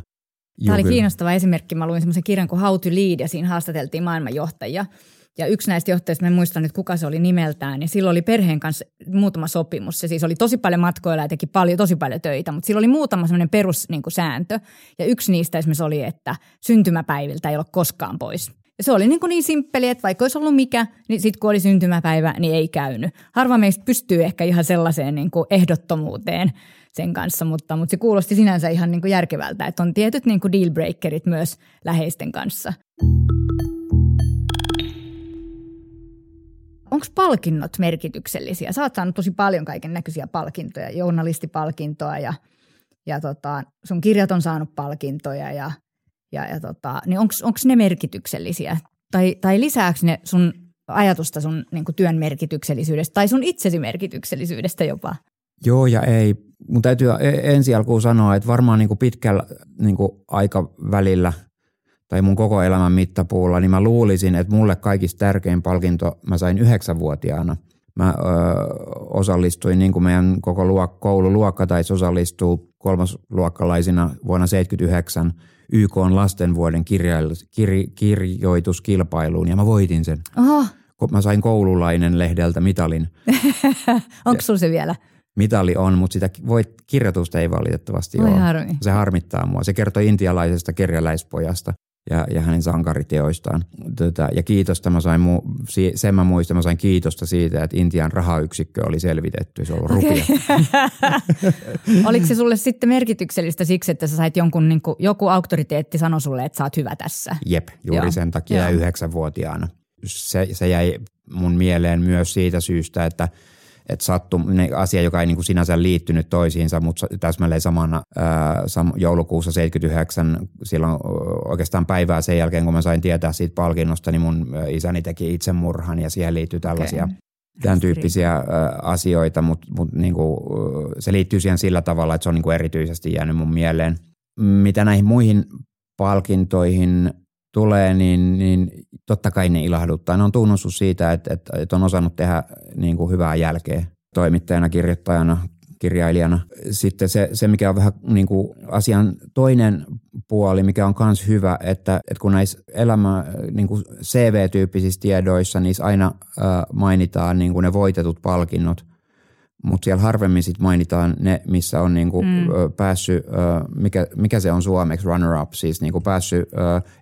A: Tämä oli kiinnostava esimerkki. Mä luin semmoisen kirjan kuin How to Lead ja siinä haastateltiin maailmanjohtajia – ja yksi näistä johtajista, mä en muista nyt kuka se oli nimeltään, niin silloin oli perheen kanssa muutama sopimus. Se siis oli tosi paljon matkoilla ja teki paljon, tosi paljon töitä, mutta sillä oli muutama semmoinen perussääntö. Niin ja yksi niistä esimerkiksi oli, että syntymäpäiviltä ei ole koskaan pois. Ja se oli niin, kuin niin simppeli, että vaikka olisi ollut mikä, niin sitten kun oli syntymäpäivä, niin ei käynyt. Harva meistä pystyy ehkä ihan sellaiseen niin kuin ehdottomuuteen sen kanssa, mutta, mutta se kuulosti sinänsä ihan niin kuin järkevältä, että on tietyt niin kuin dealbreakerit myös läheisten kanssa. Onko palkinnot merkityksellisiä? Sä oot saanut tosi paljon kaiken näköisiä palkintoja, journalistipalkintoa ja, ja tota, sun kirjat on saanut palkintoja ja, ja, ja tota, niin onko ne merkityksellisiä? Tai, tai lisääkö ne sun ajatusta sun niin työn merkityksellisyydestä tai sun itsesi merkityksellisyydestä jopa?
B: Joo ja ei. Mun täytyy ensi alkuun sanoa, että varmaan niin pitkällä niin aikavälillä – tai mun koko elämän mittapuulla, niin mä luulisin, että mulle kaikista tärkein palkinto mä sain yhdeksänvuotiaana. Mä ö, osallistuin, niin kuin meidän koko luok, koululuokka taisi osallistua kolmasluokkalaisina vuonna 1979 YK on lastenvuoden kirja- kir- kirjoituskilpailuun ja mä voitin sen.
A: Oho.
B: Mä sain koululainen lehdeltä mitalin.
A: Onko sulla se vielä?
B: mitali on, mutta sitä voit, kirjoitusta ei valitettavasti
A: Oi
B: ole.
A: harmi.
B: Se harmittaa mua. Se kertoi intialaisesta kerjäläispojasta ja, ja hänen sankariteoistaan. Tota, ja kiitosta mä sain, mu, sen mä muistan, mä sain kiitosta siitä, että Intian rahayksikkö oli selvitetty. Se on ollut rupia.
A: Oliko se sulle sitten merkityksellistä siksi, että sä sait jonkun, niin kuin, joku auktoriteetti sano sulle, että sä oot hyvä tässä?
B: Jep, juuri
A: Joo.
B: sen takia
A: Joo.
B: yhdeksänvuotiaana. Se, se jäi mun mieleen myös siitä syystä, että että sattum, ne asia, joka ei niin kuin sinänsä liittynyt toisiinsa, mutta täsmälleen samana ää, sam, joulukuussa 79, silloin oikeastaan päivää sen jälkeen, kun mä sain tietää siitä palkinnosta, niin mun isäni teki itsemurhan ja siihen liittyy tällaisia
A: Okei.
B: tämän tyyppisiä asioita, mutta mut, niin kuin, se liittyy siihen sillä tavalla, että se on niin kuin erityisesti jäänyt mun mieleen. Mitä näihin muihin palkintoihin tulee, niin, niin totta kai ne ilahduttaa. Ne on tunnustus siitä, että, että, että on osannut tehdä niin kuin hyvää jälkeä toimittajana, kirjoittajana, kirjailijana. Sitten se, se mikä on vähän niin kuin asian toinen puoli, mikä on myös hyvä, että, että kun näissä elämä niin kuin CV-tyyppisissä tiedoissa, niissä aina äh, mainitaan niin kuin ne voitetut palkinnot, mutta siellä harvemmin sit mainitaan ne, missä on niinku mm. päässyt, mikä, mikä se on suomeksi, runner-up, siis niinku päässyt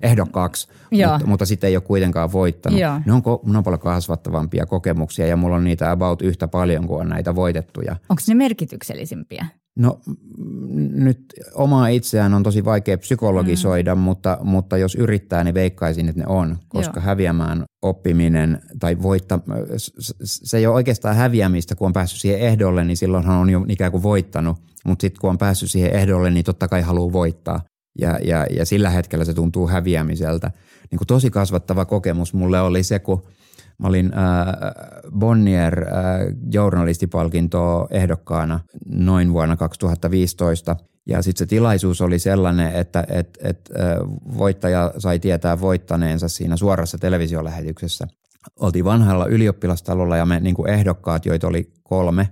B: ehdokkaaksi, mutta, mutta sitten ei ole kuitenkaan voittanut.
A: Joo.
B: Ne on, ne on paljon kasvattavampia kokemuksia ja mulla on niitä about yhtä paljon kuin on näitä voitettuja.
A: Onko ne merkityksellisimpiä?
B: No nyt omaa itseään on tosi vaikea psykologisoida, mm. mutta, mutta jos yrittää, niin veikkaisin, että ne on, koska
A: Joo.
B: häviämään oppiminen tai voitta, s- s- se ei ole oikeastaan häviämistä, kun on päässyt siihen ehdolle, niin silloinhan on jo ikään kuin voittanut, mutta sitten kun on päässyt siihen ehdolle, niin totta kai haluaa voittaa. Ja, ja, ja sillä hetkellä se tuntuu häviämiseltä. Niin kuin tosi kasvattava kokemus mulle oli se, kun Mä olin äh, Bonnier äh, journalistipalkintoa ehdokkaana noin vuonna 2015. Ja sitten se tilaisuus oli sellainen, että et, et, äh, voittaja sai tietää voittaneensa siinä suorassa televisiolähetyksessä. Oltiin vanhalla ylioppilastalolla ja me niin kuin ehdokkaat, joita oli kolme,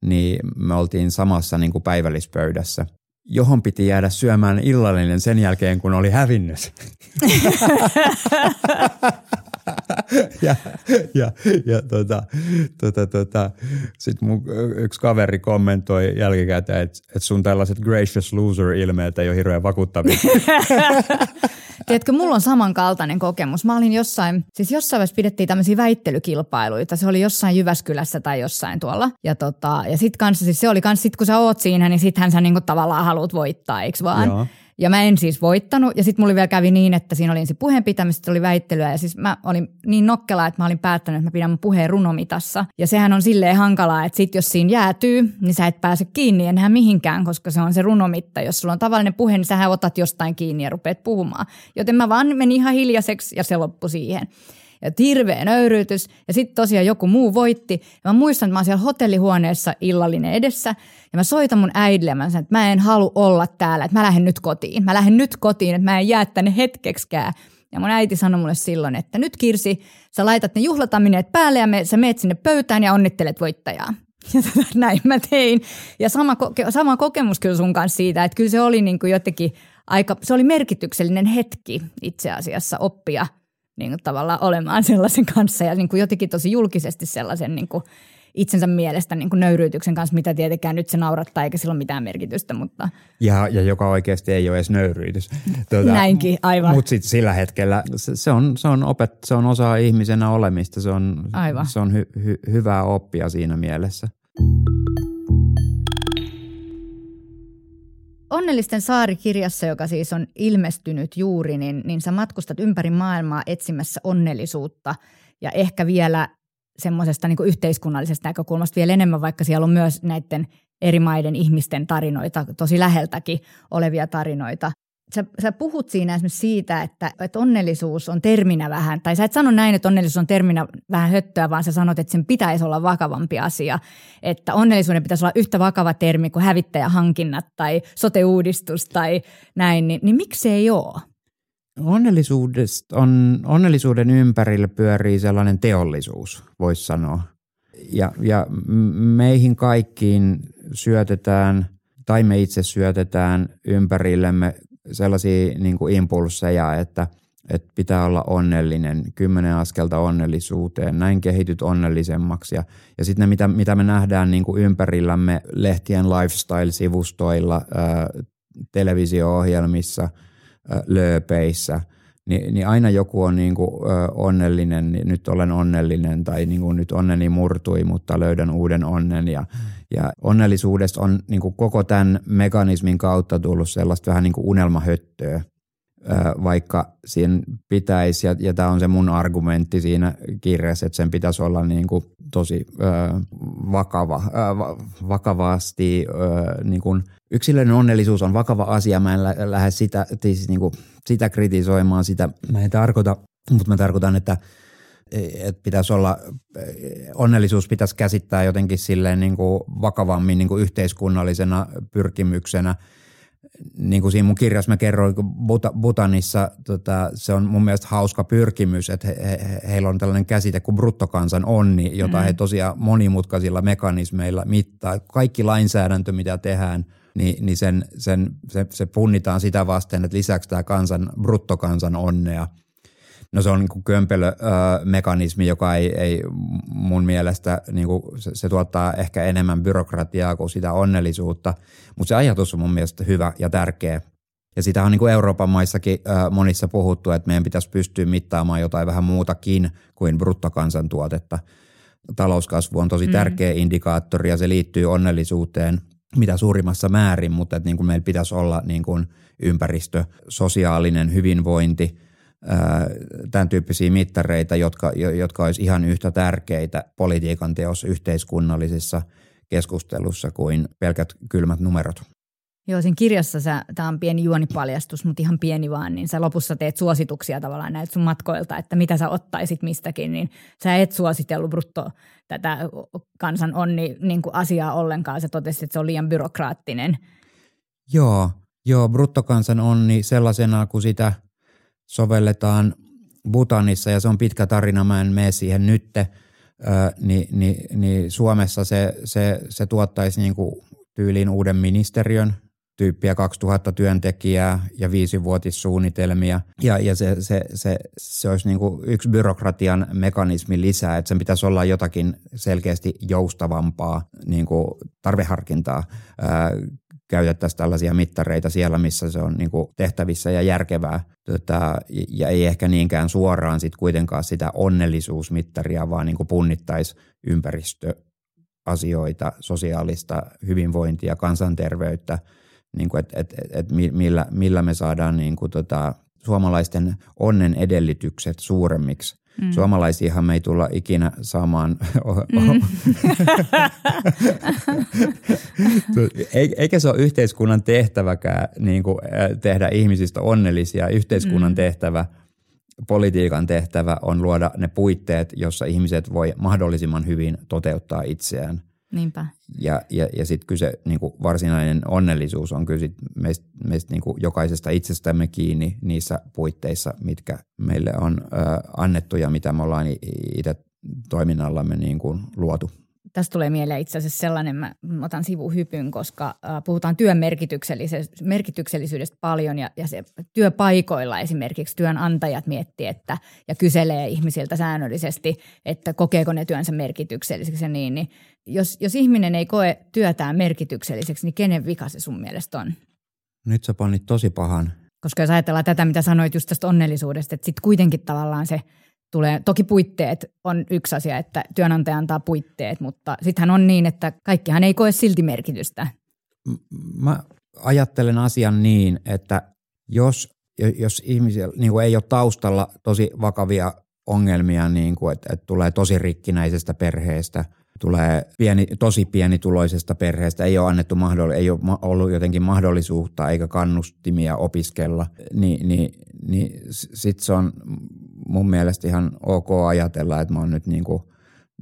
B: niin me oltiin samassa niin kuin päivällispöydässä johon piti jäädä syömään illallinen sen jälkeen, kun oli hävinnyt. ja ja, ja tota, tota, tota, sitten mun yksi kaveri kommentoi jälkikäteen, että, että sun tällaiset gracious loser-ilmeet ei ole hirveän vakuuttavia.
A: Tiedätkö, mulla on samankaltainen kokemus. Mä olin jossain, siis jossain vaiheessa pidettiin tämmöisiä väittelykilpailuita. Se oli jossain Jyväskylässä tai jossain tuolla. Ja, tota, ja sit kanssa, siis se oli kans, sit kun sä oot siinä, niin sittenhän sä niinku tavallaan haluat voittaa, eiks vaan?
B: Joo.
A: Ja mä en siis voittanut. Ja sitten mulla vielä kävi niin, että siinä oli ensin puheen pitämistä, oli väittelyä. Ja siis mä olin niin nokkela, että mä olin päättänyt, että mä pidän mun puheen runomitassa. Ja sehän on silleen hankalaa, että sit jos siinä jäätyy, niin sä et pääse kiinni enää mihinkään, koska se on se runomitta. Jos sulla on tavallinen puhe, niin sähän otat jostain kiinni ja rupeat puhumaan. Joten mä vaan menin ihan hiljaiseksi ja se loppui siihen ja hirveä nöyryytys. Ja sitten tosiaan joku muu voitti. Ja mä muistan, että mä oon siellä hotellihuoneessa illallinen edessä. Ja mä soitan mun äidille ja mä sanon, että mä en halua olla täällä, että mä lähden nyt kotiin. Mä lähden nyt kotiin, että mä en jää tänne hetkeksikään. Ja mun äiti sanoi mulle silloin, että nyt Kirsi, sä laitat ne juhlatamineet päälle ja me, sä meet sinne pöytään ja onnittelet voittajaa. Ja tota, näin mä tein. Ja sama, koke- sama kokemus kyllä sun kanssa siitä, että kyllä se oli niin kuin jotenkin aika, se oli merkityksellinen hetki itse asiassa oppia niin kuin tavallaan olemaan sellaisen kanssa ja niin kuin jotenkin tosi julkisesti sellaisen niin kuin itsensä mielestä niin kuin nöyryytyksen kanssa, mitä tietenkään nyt se naurattaa eikä sillä ole mitään merkitystä, mutta
B: ja, ja joka oikeasti ei ole edes nöyryytys. Tuota,
A: näinkin aivan.
B: Mutta sitten sillä hetkellä se, se, on, se, on opet, se on osa ihmisenä olemista. Se on,
A: Aivan.
B: Se on hy, hy, hyvää oppia siinä mielessä.
A: Onnellisten saari-kirjassa, joka siis on ilmestynyt juuri, niin, niin sä matkustat ympäri maailmaa etsimässä onnellisuutta ja ehkä vielä semmoisesta niin yhteiskunnallisesta näkökulmasta vielä enemmän, vaikka siellä on myös näiden eri maiden ihmisten tarinoita, tosi läheltäkin olevia tarinoita. Sä, sä puhut siinä esimerkiksi siitä, että, että onnellisuus on terminä vähän, tai sä et sano näin, että onnellisuus on terminä vähän höttöä, vaan sä sanot, että sen pitäisi olla vakavampi asia. Että onnellisuuden pitäisi olla yhtä vakava termi kuin hävittäjähankinnat tai sote-uudistus tai näin, niin, niin miksi se ei ole?
B: Onnellisuudesta on, onnellisuuden ympärillä pyörii sellainen teollisuus, voisi sanoa. Ja, ja meihin kaikkiin syötetään, tai me itse syötetään ympärillemme sellaisia niin kuin impulseja, että, että pitää olla onnellinen, kymmenen askelta onnellisuuteen, näin kehityt onnellisemmaksi. Ja, ja sitten ne, mitä, mitä me nähdään niin kuin ympärillämme lehtien lifestyle-sivustoilla, ää, televisio-ohjelmissa, ää, lööpeissä – niin, niin aina joku on niin kuin, onnellinen, niin nyt olen onnellinen tai niin kuin, nyt onneni murtui, mutta löydän uuden onnen. Ja, ja onnellisuudesta on niin kuin koko tämän mekanismin kautta tullut sellaista vähän niin kuin unelmahöttöä, vaikka siinä pitäisi, ja, ja tämä on se mun argumentti siinä kirjassa, että sen pitäisi olla niin kuin tosi ö, vakava, ö, vakavasti ö, niin kuin yksilöiden onnellisuus on vakava asia. Mä en lä- lähde sitä, siis niin kuin sitä kritisoimaan, sitä mä en tarkoita, mutta mä tarkoitan, että että pitäisi olla, onnellisuus pitäisi käsittää jotenkin silleen niin kuin vakavammin niin kuin yhteiskunnallisena pyrkimyksenä. Niin kuin siinä mun kirjassa mä kerroin, Butanissa tota, se on mun mielestä hauska pyrkimys, että he, he, heillä on tällainen käsite kuin bruttokansan onni, jota mm. he tosiaan monimutkaisilla mekanismeilla mittaa. Kaikki lainsäädäntö, mitä tehdään – niin, niin sen, sen, se, se punnitaan sitä vasten, että lisäksi tämä kansan, bruttokansan onnea. No se on niin kuin kömpelö ö, mekanismi, joka ei, ei mun mielestä, niin kuin se, se tuottaa ehkä enemmän byrokratiaa kuin sitä onnellisuutta, mutta se ajatus on mun mielestä hyvä ja tärkeä. Ja sitä on niin kuin Euroopan maissakin ö, monissa puhuttu, että meidän pitäisi pystyä mittaamaan jotain vähän muutakin kuin bruttokansantuotetta. Talouskasvu on tosi mm. tärkeä indikaattori ja se liittyy onnellisuuteen – mitä suurimmassa määrin, mutta että niin kuin meillä pitäisi olla niin kuin ympäristö, sosiaalinen hyvinvointi, tämän tyyppisiä mittareita, jotka, jotka olisi ihan yhtä tärkeitä politiikan teossa yhteiskunnallisessa keskustelussa kuin pelkät kylmät numerot.
A: Joo, siinä kirjassa tämä on pieni juonipaljastus, mutta ihan pieni vaan, niin sä lopussa teet suosituksia tavallaan näitä sun matkoilta, että mitä sä ottaisit mistäkin, niin sä et suositellut brutto tätä kansan onni niin kuin asiaa ollenkaan. Sä totesit, että se on liian byrokraattinen.
B: Joo, joo, bruttokansan onni sellaisena, kun sitä sovelletaan Butanissa ja se on pitkä tarina, mä en mene siihen nytte, niin, niin, niin Suomessa se, se, se tuottaisi niin kuin tyyliin uuden ministeriön, tyyppiä 2000 työntekijää ja viisivuotissuunnitelmia. Ja, ja se, se, se, se olisi niin kuin yksi byrokratian mekanismi lisää, että sen pitäisi olla jotakin selkeästi joustavampaa niin kuin tarveharkintaa. Käytettäisiin tällaisia mittareita siellä, missä se on niin kuin tehtävissä ja järkevää. Tota, ja ei ehkä niinkään suoraan sit kuitenkaan sitä onnellisuusmittaria, vaan niin kuin punnittaisi ympäristöasioita, sosiaalista hyvinvointia, kansanterveyttä – niin kuin, että et, et, et millä, millä me saadaan niin kuin tota, suomalaisten onnen edellytykset suuremmiksi. Mm. Suomalaisiahan me ei tulla ikinä saamaan, mm. eikä se ole yhteiskunnan tehtäväkään niin kuin, tehdä ihmisistä onnellisia. Yhteiskunnan mm. tehtävä, politiikan tehtävä on luoda ne puitteet, jossa ihmiset voi mahdollisimman hyvin toteuttaa itseään –
A: Niinpä.
B: Ja, ja, ja sitten kyse niin kuin varsinainen onnellisuus on kyllä sit meistä, meistä niin kuin jokaisesta itsestämme kiinni niissä puitteissa, mitkä meille on ö, annettu ja mitä me ollaan itse toiminnallamme niin kuin luotu.
A: Tästä tulee mieleen itse asiassa sellainen, mä otan sivuhypyn, koska puhutaan työn merkityksellisyydestä paljon ja, ja se työpaikoilla esimerkiksi työnantajat miettii että, ja kyselee ihmisiltä säännöllisesti, että kokeeko ne työnsä merkitykselliseksi ja niin, niin jos, jos ihminen ei koe työtään merkitykselliseksi, niin kenen vika se sun mielestä on?
B: Nyt sä panit tosi pahan.
A: Koska jos ajatellaan tätä, mitä sanoit just tästä onnellisuudesta, että sitten kuitenkin tavallaan se tulee, toki puitteet on yksi asia, että työnantaja antaa puitteet, mutta sittenhän on niin, että kaikkihan ei koe silti merkitystä.
B: Mä ajattelen asian niin, että jos, jos ihmisillä niin ei ole taustalla tosi vakavia ongelmia, niin kuin, että, että tulee tosi rikkinäisestä perheestä – tulee pieni, tosi pienituloisesta perheestä, ei ole annettu mahdoll- ei ole ollut jotenkin mahdollisuutta eikä kannustimia opiskella, niin, niin, niin sitten se on mun mielestä ihan ok ajatella, että mä oon nyt niin kuin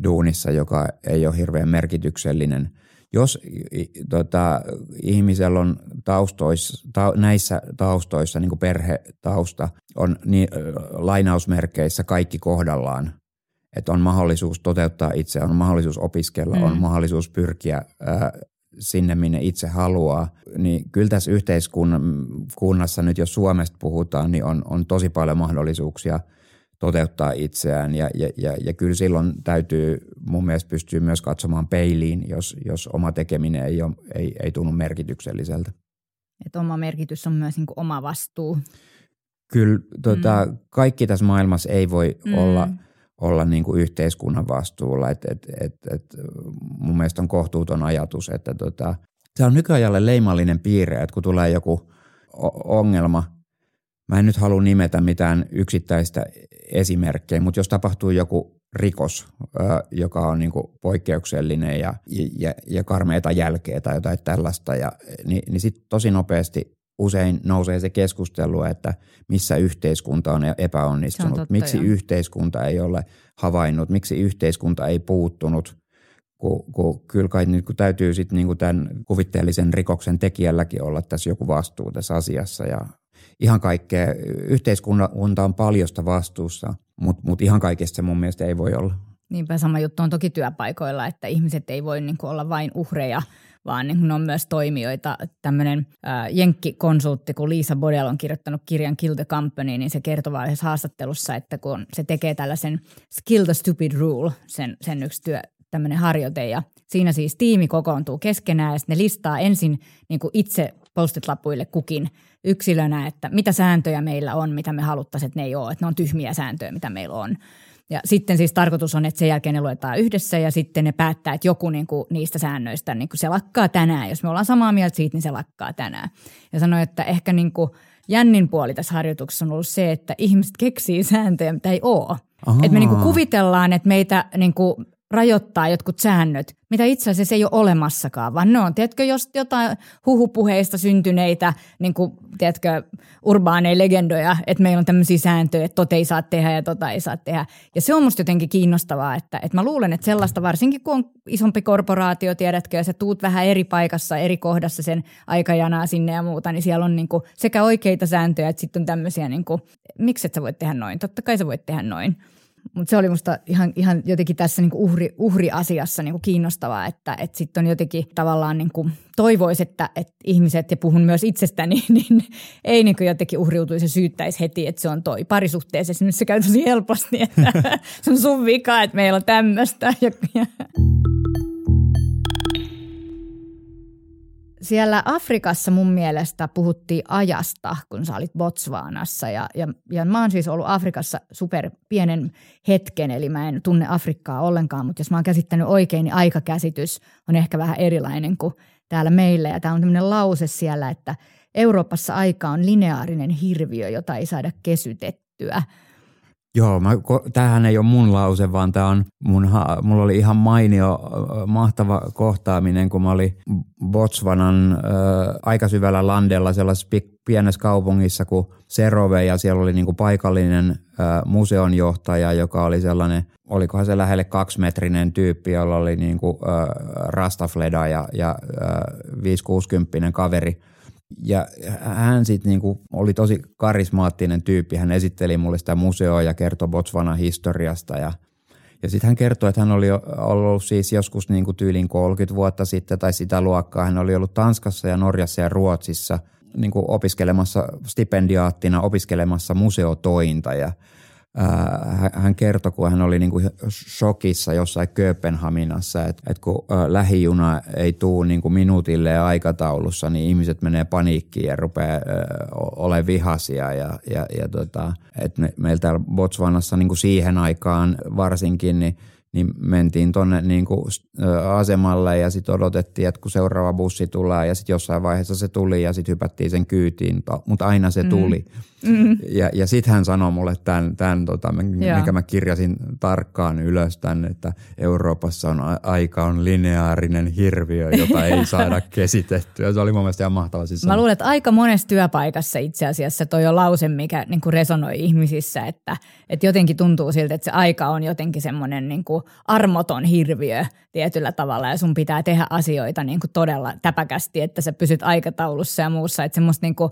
B: duunissa, joka ei ole hirveän merkityksellinen. Jos tota, ihmisellä on taustoissa, ta, näissä taustoissa, niin kuin perhetausta, on niin, lainausmerkeissä kaikki kohdallaan, että on mahdollisuus toteuttaa itse, on mahdollisuus opiskella, mm. on mahdollisuus pyrkiä ää, sinne, minne itse haluaa, niin kyllä tässä yhteiskunnassa nyt, jos Suomesta puhutaan, niin on, on tosi paljon mahdollisuuksia toteuttaa itseään ja, ja, ja, ja kyllä silloin täytyy mun mielestä pystyä myös katsomaan peiliin, jos, jos oma tekeminen ei, ole, ei, ei tunnu merkitykselliseltä.
A: Että oma merkitys on myös niin kuin oma vastuu.
B: Kyllä tota, mm. kaikki tässä maailmassa ei voi mm. olla – olla niin kuin yhteiskunnan vastuulla. Et, et, et, et mun mielestä on kohtuuton ajatus, että tota, se on nykyajalle leimallinen piirre, että kun tulee joku ongelma, mä en nyt halua nimetä mitään yksittäistä esimerkkejä, mutta jos tapahtuu joku rikos, joka on niin poikkeuksellinen ja, ja, ja karmeita jälkeä tai jotain tällaista, ja, niin, niin sitten tosi nopeasti usein nousee se keskustelu, että missä yhteiskunta on epäonnistunut, on totta, miksi jo. yhteiskunta ei ole havainnut, miksi yhteiskunta ei puuttunut, kun, kun kyllä kai nyt kun täytyy sitten niin tämän kuvitteellisen rikoksen tekijälläkin olla tässä joku vastuu tässä asiassa ja ihan kaikkea, yhteiskunta on paljosta vastuussa, mutta mut ihan kaikesta mun mielestä ei voi olla.
A: Niinpä sama juttu on toki työpaikoilla, että ihmiset ei voi niin olla vain uhreja – vaan niin ne on myös toimijoita. Tämmöinen äh, jenkkikonsultti, kun Liisa Bodel on kirjoittanut kirjan Kill the Company, niin se kertoo yhdessä haastattelussa, että kun se tekee tällaisen Skill the Stupid Rule, sen, sen yksi työ, tämmöinen harjoite, ja siinä siis tiimi kokoontuu keskenään, ja ne listaa ensin niin itse postit-lapuille kukin yksilönä, että mitä sääntöjä meillä on, mitä me haluttaisiin, että ne ei ole, että ne on tyhmiä sääntöjä, mitä meillä on. Ja sitten siis tarkoitus on, että sen jälkeen ne luetaan yhdessä ja sitten ne päättää, että joku niin kuin niistä säännöistä niin kuin se lakkaa tänään. Jos me ollaan samaa mieltä siitä, niin se lakkaa tänään. Ja sanoi, että ehkä niin kuin jännin puoli tässä harjoituksessa on ollut se, että ihmiset keksii sääntöjä, mitä ei ole. Että me niin kuin kuvitellaan, että meitä niin kuin rajoittaa jotkut säännöt, mitä itse asiassa ei ole olemassakaan, vaan ne on, tiedätkö, jos jotain huhupuheista syntyneitä, niin kuin, tiedätkö, urbaaneja legendoja, että meillä on tämmöisiä sääntöjä, että tota ei saa tehdä ja tota ei saa tehdä. Ja se on musta jotenkin kiinnostavaa, että, että mä luulen, että sellaista, varsinkin kun on isompi korporaatio, tiedätkö, ja sä tuut vähän eri paikassa, eri kohdassa sen aikajanaa sinne ja muuta, niin siellä on niin kuin sekä oikeita sääntöjä, että sitten on tämmöisiä, niin kuin, miksi et sä voit tehdä noin, totta kai sä voit tehdä noin. Mutta se oli musta ihan, ihan jotenkin tässä niinku uhri, uhriasiassa niinku kiinnostavaa, että et sitten on jotenkin tavallaan niinku toivoisi, että et ihmiset, ja puhun myös itsestäni, niin ei niinku jotenkin uhriutuisi ja syyttäisi heti, että se on toi parisuhteessa. Esimerkiksi se käy tosi helposti, että se on sun vika, että meillä on tämmöistä. Ja. Siellä Afrikassa mun mielestä puhuttiin ajasta, kun sä olit Botswanassa. Ja, ja, ja mä oon siis ollut Afrikassa super pienen hetken, eli mä en tunne Afrikkaa ollenkaan, mutta jos mä oon käsittänyt oikein, niin aikakäsitys on ehkä vähän erilainen kuin täällä meillä. Ja tää on tämmöinen lause siellä, että Euroopassa aika on lineaarinen hirviö, jota ei saada kesytettyä –
B: Joo, mä, tämähän ei ole mun lause, vaan tämä on mun, mulla oli ihan mainio, mahtava kohtaaminen, kun mä olin Botswanan äh, aika syvällä landella sellaisessa pienessä kaupungissa kuin Serove ja siellä oli niinku paikallinen äh, museonjohtaja, joka oli sellainen, olikohan se lähelle kaksimetrinen tyyppi, jolla oli niinku, äh, rastafleda ja, ja äh, 5-60 kaveri – ja hän sitten niinku oli tosi karismaattinen tyyppi. Hän esitteli mulle sitä museoa ja kertoi Botswanan historiasta. Ja, ja sitten hän kertoi, että hän oli ollut siis joskus niinku tyylin 30 vuotta sitten tai sitä luokkaa. Hän oli ollut Tanskassa ja Norjassa ja Ruotsissa niinku opiskelemassa stipendiaattina, opiskelemassa museotointa. Ja hän kertoi, kun hän oli niin kuin shokissa jossain Kööpenhaminassa, että, että kun lähijuna ei tuu niin kuin minuutille aikataulussa, niin ihmiset menee paniikkiin ja rupeaa olemaan vihasia. Ja, ja, ja tota, että me, meillä täällä Botswanassa niin kuin siihen aikaan varsinkin, niin – niin mentiin tuonne niin asemalle ja sitten odotettiin, että kun seuraava bussi tulee ja sitten jossain vaiheessa se tuli ja sitten hypättiin sen kyytiin, mutta aina se mm. tuli. Mm. Ja, ja sitten hän sanoi mulle tämän, tämän tota, mikä mä kirjasin tarkkaan ylös tänne, että Euroopassa on aika on lineaarinen hirviö, jota ei saada kesitettyä. Se oli mun mielestä ihan mahtava. Siis
A: mä luulen, että aika monessa työpaikassa itse asiassa toi on lause, mikä niin kuin resonoi ihmisissä, että, että jotenkin tuntuu siltä, että se aika on jotenkin semmoinen niin kuin armoton hirviö tietyllä tavalla ja sun pitää tehdä asioita niin kuin todella täpäkästi, että sä pysyt aikataulussa ja muussa. Että semmoista niin kuin,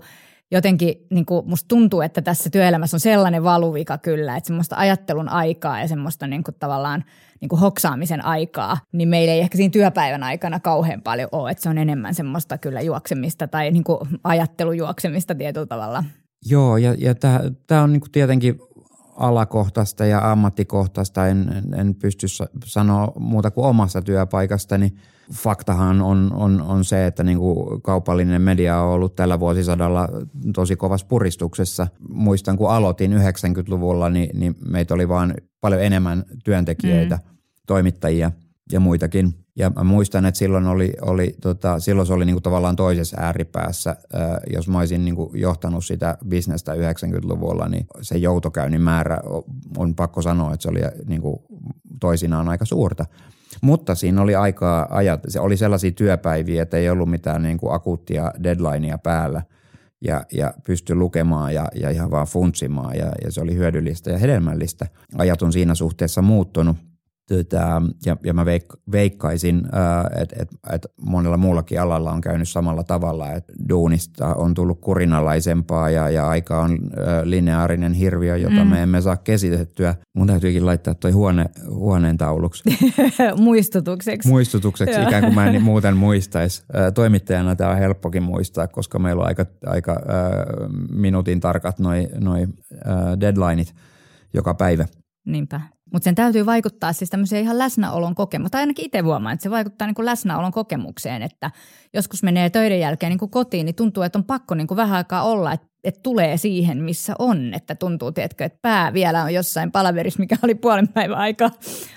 A: jotenkin niin kuin musta tuntuu, että tässä työelämässä on sellainen valuvika kyllä, että semmoista ajattelun aikaa ja semmoista niin kuin tavallaan niin kuin hoksaamisen aikaa, niin meillä ei ehkä siinä työpäivän aikana kauhean paljon ole, että se on enemmän semmoista kyllä juoksemista tai niin kuin ajattelujuoksemista tietyllä tavalla.
B: Joo, ja, ja tämä on niin kuin tietenkin alakohtaista ja ammattikohtaista, en, en, pysty sanoa muuta kuin omasta työpaikastani. Faktahan on, on, on se, että niin kuin kaupallinen media on ollut tällä vuosisadalla tosi kovassa puristuksessa. Muistan, kun aloitin 90-luvulla, niin, niin meitä oli vaan paljon enemmän työntekijöitä, mm. toimittajia ja muitakin – ja mä muistan, että silloin oli, oli tota, silloin se oli niinku tavallaan toisessa ääripäässä. Ää, jos mä olisin niinku johtanut sitä bisnestä 90-luvulla, niin se joutokäynnin määrä on pakko sanoa, että se oli niinku toisinaan aika suurta. Mutta siinä oli aikaa ajat, se oli sellaisia työpäiviä, että ei ollut mitään niinku akuuttia deadlinea päällä ja, ja pystyi lukemaan ja, ja ihan vaan funtsimaan ja, ja se oli hyödyllistä ja hedelmällistä. Ajat on siinä suhteessa muuttunut – Tota, ja, ja mä veik, veikkaisin, että et, et monella muullakin alalla on käynyt samalla tavalla, että duunista on tullut kurinalaisempaa ja, ja aika on lineaarinen hirviö, jota mm. me emme saa kesitettyä. Mun täytyykin laittaa toi huone, huoneen tauluksi.
A: Muistutukseksi.
B: Muistutukseksi, ikään kuin mä en muuten muistaisi. Toimittajana tämä on helppokin muistaa, koska meillä on aika, aika äh, minuutin tarkat noi, noi äh, deadlineit joka päivä.
A: Niinpä. Mutta sen täytyy vaikuttaa siis tämmöiseen ihan läsnäolon kokemukseen. Tai ainakin itse huomaan, että se vaikuttaa niin kuin läsnäolon kokemukseen, että joskus menee töiden jälkeen niin kuin kotiin, niin tuntuu, että on pakko niin kuin vähän aikaa olla, että, että tulee siihen, missä on. Että tuntuu, tiedätkö, että pää vielä on jossain palaverissa, mikä oli puolen päivän aikaa,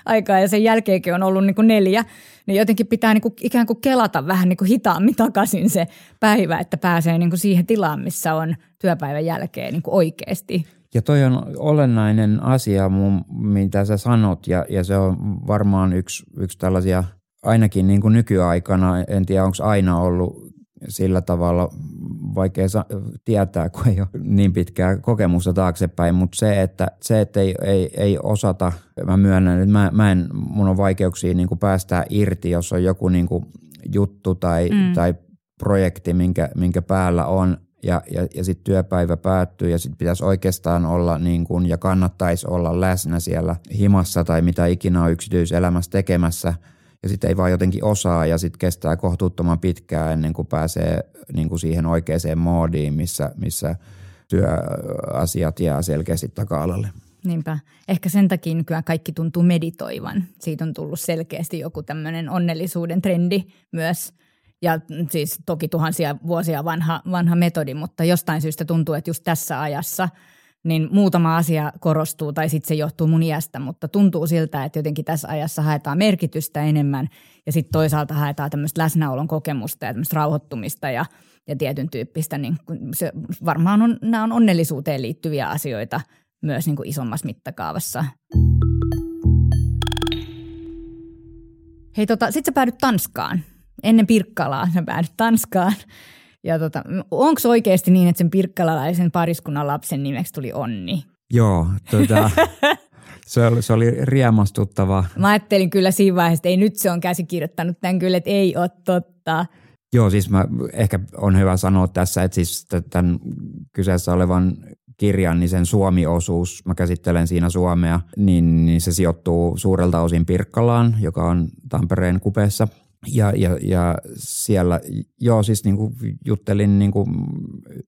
A: aikaa ja sen jälkeenkin on ollut niin kuin neljä. Niin jotenkin pitää niin kuin ikään kuin kelata vähän niin kuin hitaammin takaisin se päivä, että pääsee niin kuin siihen tilaan, missä on työpäivän jälkeen niin kuin oikeasti –
B: ja toi on olennainen asia, mun, mitä sä sanot, ja, ja se on varmaan yksi, yksi tällaisia, ainakin niin kuin nykyaikana, en tiedä onko aina ollut sillä tavalla vaikea sa- tietää, kun ei ole niin pitkää kokemusta taaksepäin, mutta se, että, se, että ei, ei, ei osata, mä myönnän, että mä, mä en, mun on vaikeuksia niin kuin päästää irti, jos on joku niin kuin juttu tai, mm. tai projekti, minkä, minkä päällä on, ja, ja, ja sitten työpäivä päättyy ja sitten pitäisi oikeastaan olla niin kun, ja kannattaisi olla läsnä siellä himassa tai mitä ikinä on yksityiselämässä tekemässä ja sitten ei vaan jotenkin osaa ja sitten kestää kohtuuttoman pitkään ennen kuin pääsee niin kuin siihen oikeaan moodiin, missä, missä työasiat jää selkeästi taka-alalle.
A: Niinpä. Ehkä sen takia nykyään kaikki tuntuu meditoivan. Siitä on tullut selkeästi joku tämmöinen onnellisuuden trendi myös – ja siis toki tuhansia vuosia vanha, vanha metodi, mutta jostain syystä tuntuu, että just tässä ajassa niin muutama asia korostuu tai sitten se johtuu mun iästä, mutta tuntuu siltä, että jotenkin tässä ajassa haetaan merkitystä enemmän ja sitten toisaalta haetaan tämmöistä läsnäolon kokemusta ja tämmöistä rauhoittumista ja, ja tietyn tyyppistä, niin se varmaan on, nämä on onnellisuuteen liittyviä asioita myös niin kuin isommassa mittakaavassa. Hei tota, sit sä päädyt Tanskaan ennen Pirkkalaa sä päädyt Tanskaan. Ja tota, onko oikeasti niin, että sen pirkkalalaisen pariskunnan lapsen nimeksi tuli Onni?
B: Joo, tota, se, oli, se oli riemastuttava.
A: Mä ajattelin kyllä siinä vaiheessa, että ei nyt se on käsikirjoittanut tämän kyllä, että ei ole totta.
B: Joo, siis mä, ehkä on hyvä sanoa tässä, että siis tämän kyseessä olevan kirjan, niin sen Suomi-osuus, mä käsittelen siinä Suomea, niin, niin se sijoittuu suurelta osin Pirkkalaan, joka on Tampereen kupeessa – ja, ja, ja siellä, joo siis niin kuin juttelin, niin kuin,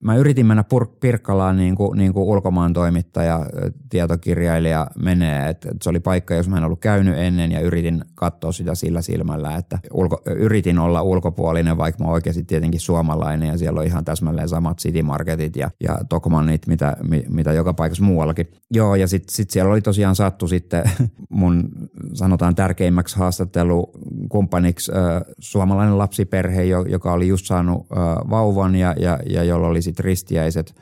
B: mä yritin mennä Pur- Pirkkalaan niin kuin, niin kuin ulkomaan toimittaja, tietokirjailija menee, että, että se oli paikka, jos mä en ollut käynyt ennen ja yritin katsoa sitä sillä silmällä, että ulko, yritin olla ulkopuolinen, vaikka mä oikeasti tietenkin suomalainen ja siellä on ihan täsmälleen samat city marketit ja, ja Tokmanit, mitä, mitä joka paikassa muuallakin. Joo ja sitten sit siellä oli tosiaan sattu sitten mun sanotaan tärkeimmäksi haastattelukumppaniksi suomalainen lapsiperhe, joka oli just saanut vauvan ja, ja, ja jolla oli sitten ristiäiset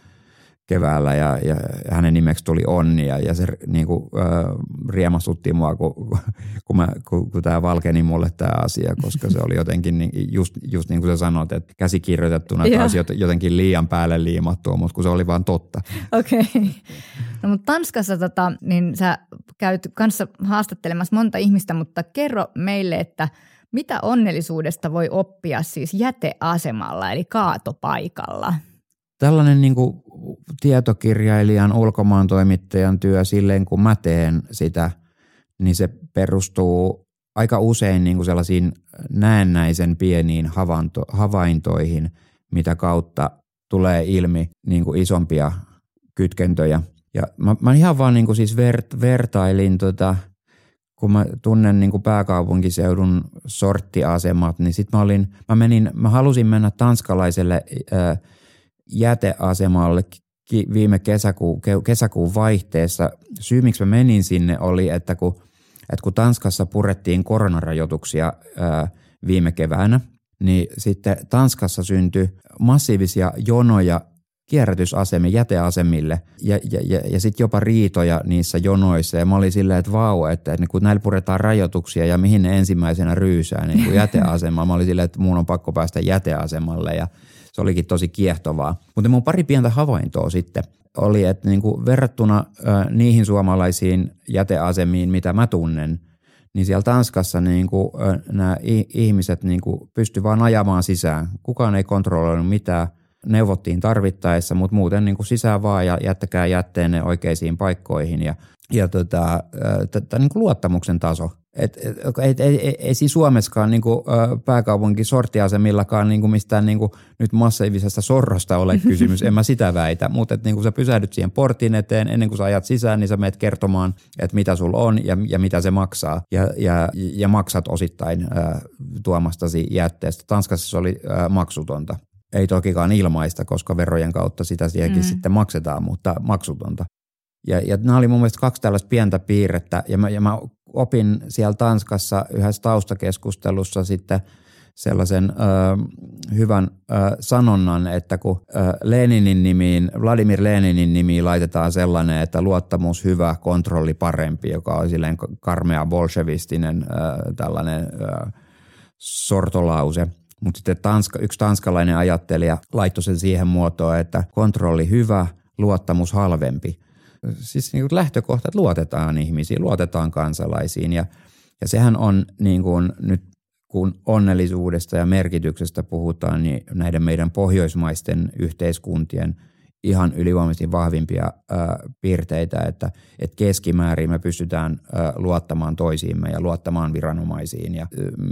B: keväällä ja, ja hänen nimeksi tuli Onni ja, ja se niin kuin, äh, riemastutti mua, kun, kun, mä, kun, kun tämä valkeni mulle tämä asia, koska se oli jotenkin niin, just, just niin kuin sä sanoit, että käsikirjoitettuna taas jotenkin liian päälle liimattua, mutta kun se oli vaan totta.
A: Okei. Okay. No mutta Tanskassa tota, niin sä käyt kanssa haastattelemassa monta ihmistä, mutta kerro meille, että – mitä onnellisuudesta voi oppia siis jäteasemalla eli kaatopaikalla?
B: tällainen niin kuin tietokirjailijan, ulkomaan toimittajan työ silleen, kun mä teen sitä, niin se perustuu aika usein niin kuin sellaisiin näennäisen pieniin havainto, havaintoihin, mitä kautta tulee ilmi niin kuin isompia kytkentöjä. Ja mä, mä ihan vaan niin kuin siis vert, vertailin tota, kun mä tunnen niin kuin pääkaupunkiseudun sorttiasemat, niin sitten mä olin, mä menin, mä halusin mennä tanskalaiselle ää, jäteasemalle viime kesäkuun, kesäkuun vaihteessa. Syy, miksi mä menin sinne oli, että kun, että kun Tanskassa purettiin koronarajoituksia ää, viime keväänä, niin sitten Tanskassa syntyi massiivisia jonoja kierrätysasemille, jäteasemille ja, ja, ja, ja sitten jopa riitoja niissä jonoissa. Ja mä olin silleen, että vau, että, että kun näillä puretaan rajoituksia ja mihin ne ensimmäisenä ryysää niin kuin jäteasemaan. Mä olin silleen, että mun on pakko päästä jäteasemalle ja se olikin tosi kiehtovaa. Mutta mun pari pientä havaintoa sitten oli, että niin kuin verrattuna niihin suomalaisiin jäteasemiin, mitä mä tunnen, niin siellä Tanskassa niin kuin, nämä ihmiset niin kuin pysty vaan ajamaan sisään. Kukaan ei kontrolloinut mitään – neuvottiin tarvittaessa, mutta muuten niin kuin sisään vaan ja jättäkää jätteenne oikeisiin paikkoihin ja, ja tota, tätä niin kuin luottamuksen taso. Et, et, et, et, ei siis Suomessakaan niin kuin, pääkaupunki sortiasemillakaan niin kuin mistään niin kuin, nyt massiivisesta sorrosta ole kysymys, en mä sitä väitä, mutta niin kuin sä pysähdyt siihen portin eteen, ennen kuin sä ajat sisään, niin sä menet kertomaan, että mitä sulla on ja, ja mitä se maksaa ja, ja, ja maksat osittain äh, tuomastasi jätteestä. Tanskassa se oli äh, maksutonta ei tokikaan ilmaista, koska verojen kautta sitä siihenkin mm. sitten maksetaan, mutta maksutonta. Ja, ja nämä oli mun mielestä kaksi tällaista pientä piirrettä, ja mä, ja mä opin siellä Tanskassa yhdessä taustakeskustelussa sitten sellaisen ö, hyvän ö, sanonnan, että kun ö, Leninin nimiin, Vladimir Leninin nimiin laitetaan sellainen, että luottamus hyvä, kontrolli parempi, joka on silleen karmea bolshevistinen ö, tällainen ö, sortolause – mutta sitten tanska, yksi tanskalainen ajattelija laittoi sen siihen muotoon, että kontrolli hyvä, luottamus halvempi. Siis niin lähtökohta, että luotetaan ihmisiin, luotetaan kansalaisiin ja, ja sehän on niin kuin nyt kun onnellisuudesta ja merkityksestä puhutaan, niin näiden meidän pohjoismaisten yhteiskuntien – ihan ylivoimaisesti vahvimpia ö, piirteitä, että, että keskimäärin me pystytään ö, luottamaan toisiimme ja luottamaan viranomaisiin. Ja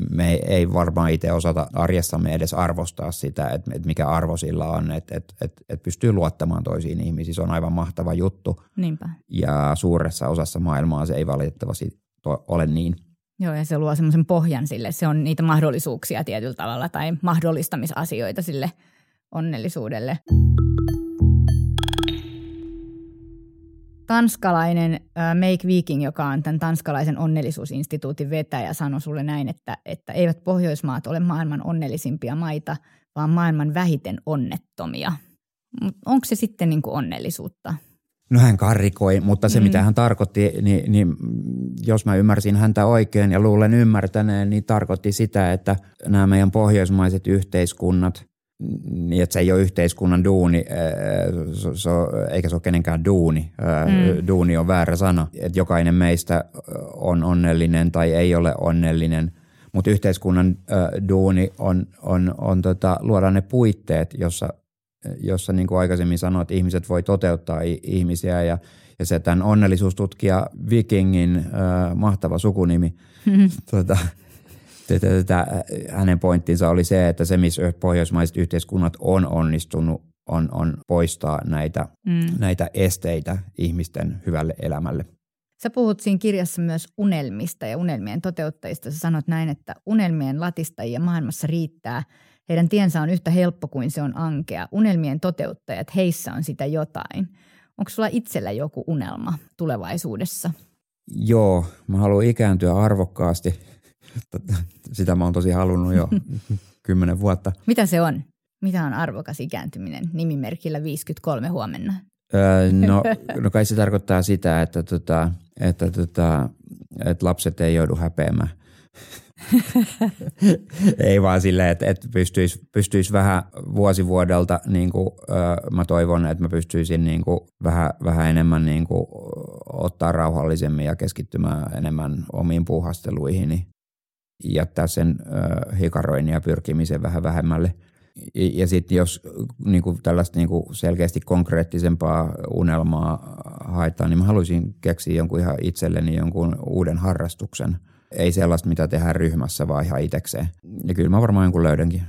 B: me ei varmaan itse osata arjessamme edes arvostaa sitä, että, että mikä arvo sillä on, että, että, että, että pystyy luottamaan toisiin ihmisiin. Se on aivan mahtava juttu.
A: Niinpä.
B: Ja suuressa osassa maailmaa se ei valitettavasti ole niin.
A: Joo, ja se luo semmoisen pohjan sille. Se on niitä mahdollisuuksia tietyllä tavalla tai mahdollistamisasioita sille onnellisuudelle. Tanskalainen äh, Make Viking, joka on tämän tanskalaisen onnellisuusinstituutin vetäjä, sanoi sulle näin, että, että eivät Pohjoismaat ole maailman onnellisimpia maita, vaan maailman vähiten onnettomia. Onko se sitten niin kuin onnellisuutta?
B: No hän karikoi, mutta se mm. mitä hän tarkoitti, niin, niin jos mä ymmärsin häntä oikein ja luulen ymmärtäneen, niin tarkoitti sitä, että nämä meidän pohjoismaiset yhteiskunnat niin, että se ei ole yhteiskunnan duuni, se, se, eikä se ole kenenkään duuni. Mm. Duuni on väärä sana. Että jokainen meistä on onnellinen tai ei ole onnellinen, mutta yhteiskunnan duuni on, on, on tota, luoda ne puitteet, jossa, jossa niin kuin aikaisemmin sanoit, ihmiset voi toteuttaa ihmisiä ja, ja se tämän onnellisuustutkija Vikingin äh, mahtava sukunimi, mm-hmm. tota, tätä, hänen pointtinsa oli se, että se, missä pohjoismaiset yhteiskunnat on onnistunut, on, on poistaa näitä, mm. näitä esteitä ihmisten hyvälle elämälle.
A: Sä puhut siinä kirjassa myös unelmista ja unelmien toteuttajista. Sä sanot näin, että unelmien latistajia maailmassa riittää. Heidän tiensä on yhtä helppo kuin se on ankea. Unelmien toteuttajat, heissä on sitä jotain. Onko sulla itsellä joku unelma tulevaisuudessa?
B: Joo, mä haluan ikääntyä arvokkaasti sitä mä oon tosi halunnut jo kymmenen vuotta.
A: Mitä se on? Mitä on arvokas ikääntyminen nimimerkillä 53 huomenna?
B: Öö, no, no kai se tarkoittaa sitä, että, tota, että, tota, että lapset ei joudu häpeämään. ei vaan silleen, että, että pystyisi, pystyisi vähän vuosivuodelta, niin kuin, öö, mä toivon, että mä pystyisin niin kuin, vähän, vähän enemmän niin kuin, ottaa rauhallisemmin ja keskittymään enemmän omiin puuhasteluihini jättää sen äh, hikaroinnin ja pyrkimisen vähän vähemmälle. Ja sitten jos niin kuin tällaista niin kuin selkeästi konkreettisempaa unelmaa haetaan, niin mä haluaisin keksiä jonkun ihan itselleni jonkun uuden harrastuksen. Ei sellaista, mitä tehdään ryhmässä, vaan ihan itsekseen. Ja kyllä mä varmaan jonkun löydänkin.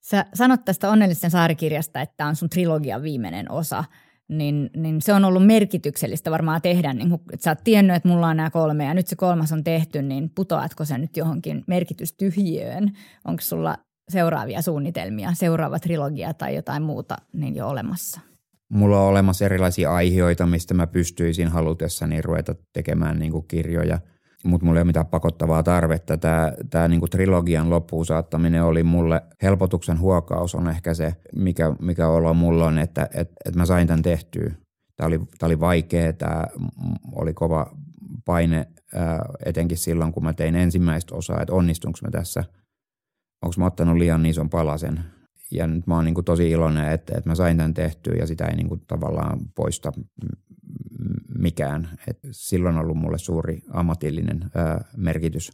A: Sä sanot tästä Onnellisten saarikirjasta, että tämä on sun trilogian viimeinen osa – niin, niin se on ollut merkityksellistä varmaan tehdä, niin kun, että sä oot tiennyt, että mulla on nämä kolme ja nyt se kolmas on tehty, niin putoatko sä nyt johonkin merkitystyhjiöön? Onko sulla seuraavia suunnitelmia, seuraava trilogia tai jotain muuta niin jo olemassa?
B: Mulla on olemassa erilaisia aiheita, mistä mä pystyisin halutessani ruveta tekemään niin kirjoja – mutta mulla ei ole mitään pakottavaa tarvetta. Tämä, tämä niin trilogian loppuun saattaminen oli mulle, helpotuksen huokaus on ehkä se, mikä, mikä olo mulla on, että, että, että mä sain tämän tehtyä. Tämä oli, oli vaikea, tämä oli kova paine etenkin silloin, kun mä tein ensimmäistä osaa, että onnistunko mä tässä, onko mä ottanut liian ison palasen. Ja nyt mä oon niin kuin tosi iloinen, että, että mä sain tämän tehtyä ja sitä ei niin kuin tavallaan poista mikään. Et silloin on ollut mulle suuri ammatillinen ää, merkitys.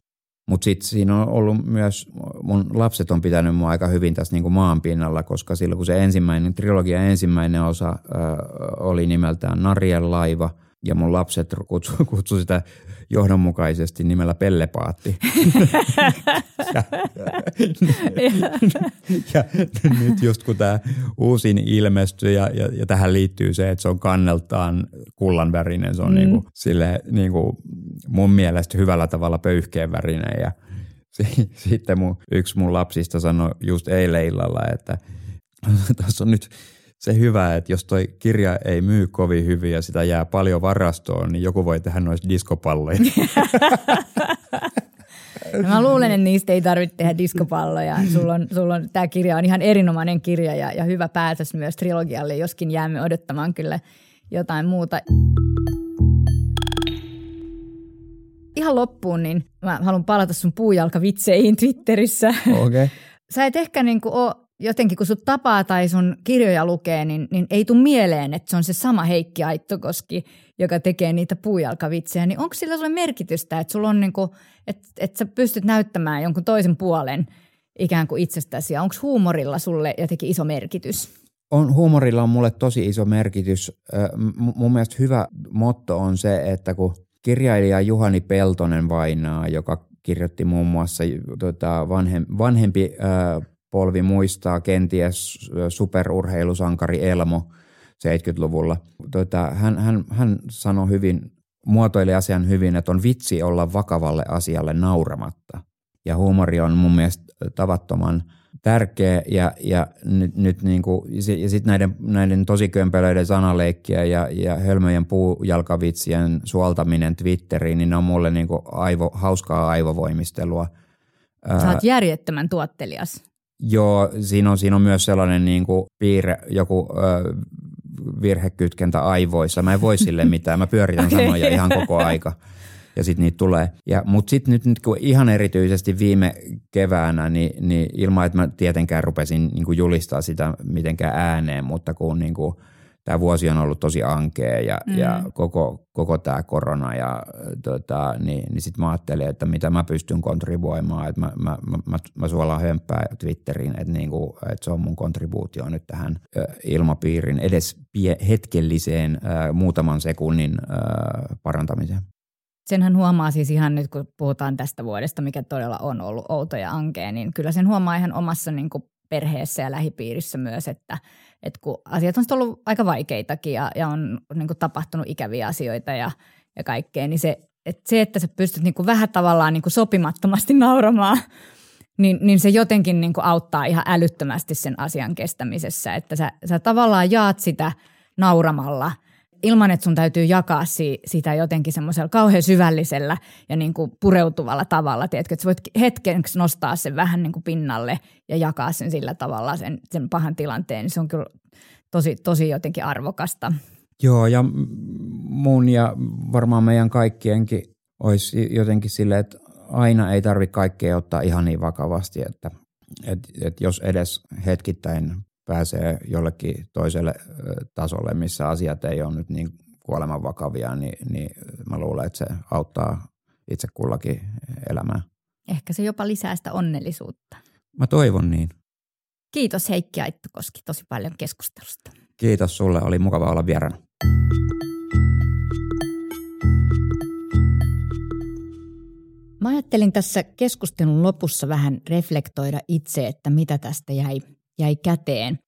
B: Mutta sitten siinä on ollut myös, mun lapset on pitänyt mua aika hyvin tässä niinku maanpinnalla, koska silloin kun se ensimmäinen, trilogia ensimmäinen osa ää, oli nimeltään Narien laiva – ja mun lapset kutsu, kutsu sitä johdonmukaisesti nimellä Pellepaatti. ja, ja, nyt just kun tämä uusin ilmestyi ja, ja, ja tähän liittyy se, että se on kanneltaan kullanvärinen, se on mm. niinku, sille, niinku, mun mielestä hyvällä tavalla pöyhkeen värinen ja sitten mun, yksi mun lapsista sanoi just eilen illalla, että tässä on nyt se hyvä, että jos toi kirja ei myy kovin hyvin ja sitä jää paljon varastoon, niin joku voi tehdä noista diskopalloja.
A: No mä luulen, että niistä ei tarvitse tehdä diskopalloja. Sulla on, sulla on, tämä kirja on ihan erinomainen kirja ja, ja hyvä päätös myös trilogialle, joskin jäämme odottamaan kyllä jotain muuta. Ihan loppuun, niin mä haluan palata sun puujalkavitseihin Twitterissä.
B: Okay.
A: Sä et ehkä niin kuin ole jotenkin kun sut tapaa tai sun kirjoja lukee, niin, niin ei tule mieleen, että se on se sama Heikki Aittokoski, joka tekee niitä puujalkavitsejä. Niin onko sillä sulle merkitystä, että sulla on niin kuin, että, että sä pystyt näyttämään jonkun toisen puolen ikään kuin itsestäsi onko huumorilla sulle jotenkin iso merkitys?
B: On, huumorilla on mulle tosi iso merkitys. M- mun mielestä hyvä motto on se, että kun kirjailija Juhani Peltonen vainaa, joka kirjoitti muun muassa tota, vanhem, vanhempi äh, polvi muistaa kenties superurheilusankari Elmo 70-luvulla. Tota, hän, hän, hän sanoi hyvin, muotoili asian hyvin, että on vitsi olla vakavalle asialle nauramatta. Ja huumori on mun mielestä tavattoman tärkeä ja, ja nyt, nyt niin kuin, ja sitten näiden, näiden tosi kömpelöiden sanaleikkiä ja, ja hölmöjen puujalkavitsien suoltaminen Twitteriin, niin ne on mulle niin kuin aivo, hauskaa aivovoimistelua.
A: Sä oot järjettömän tuottelias.
B: Joo, siinä on, siinä on myös sellainen niin kuin piirre, joku ö, virhekytkentä aivoissa. Mä en voi sille mitään, mä pyöritän okay. sanoja ihan koko aika ja sitten niitä tulee. Ja, mutta sitten nyt, nyt kun ihan erityisesti viime keväänä, niin, niin ilman, että mä tietenkään rupesin niin kuin julistaa sitä mitenkään ääneen, mutta kun niin kuin – tämä vuosi on ollut tosi ankea ja, mm. ja koko, koko tämä korona ja tota, niin, niin sitten mä ajattelin, että mitä mä pystyn kontribuoimaan, että mä, mä, mä, mä, mä suolaan hömppää Twitteriin, että, niinku, että se on mun kontribuutio nyt tähän ilmapiirin edes pie, hetkelliseen äh, muutaman sekunnin äh, parantamiseen.
A: Senhän huomaa siis ihan nyt, kun puhutaan tästä vuodesta, mikä todella on ollut outo ja ankea, niin kyllä sen huomaa ihan omassa niin kuin perheessä ja lähipiirissä myös, että, että kun asiat on ollut aika vaikeitakin ja, ja on niin kuin tapahtunut ikäviä asioita ja, ja kaikkea, niin se, että se, että sä pystyt niin kuin vähän tavallaan niin kuin sopimattomasti nauramaan, niin, niin se jotenkin niin kuin auttaa ihan älyttömästi sen asian kestämisessä, että sä, sä tavallaan jaat sitä nauramalla – ilman, että sun täytyy jakaa si, sitä jotenkin semmoisella kauhean syvällisellä ja niin kuin pureutuvalla tavalla. Tiedätkö, että sä voit hetkeksi nostaa sen vähän niin kuin pinnalle ja jakaa sen sillä tavalla sen, sen pahan tilanteen. Se on kyllä tosi, tosi jotenkin arvokasta.
B: Joo, ja mun ja varmaan meidän kaikkienkin olisi jotenkin silleen, että aina ei tarvitse kaikkea ottaa ihan niin vakavasti, että, että, että jos edes hetkittäin pääsee jollekin toiselle tasolle, missä asiat ei ole nyt niin kuoleman vakavia, niin, niin mä luulen, että se auttaa itse kullakin elämää.
A: Ehkä se jopa lisää sitä onnellisuutta.
B: Mä toivon niin.
A: Kiitos Heikki Aittokoski tosi paljon keskustelusta.
B: Kiitos sulle, oli mukava olla vieraana.
A: Mä ajattelin tässä keskustelun lopussa vähän reflektoida itse, että mitä tästä jäi, jäi käteen.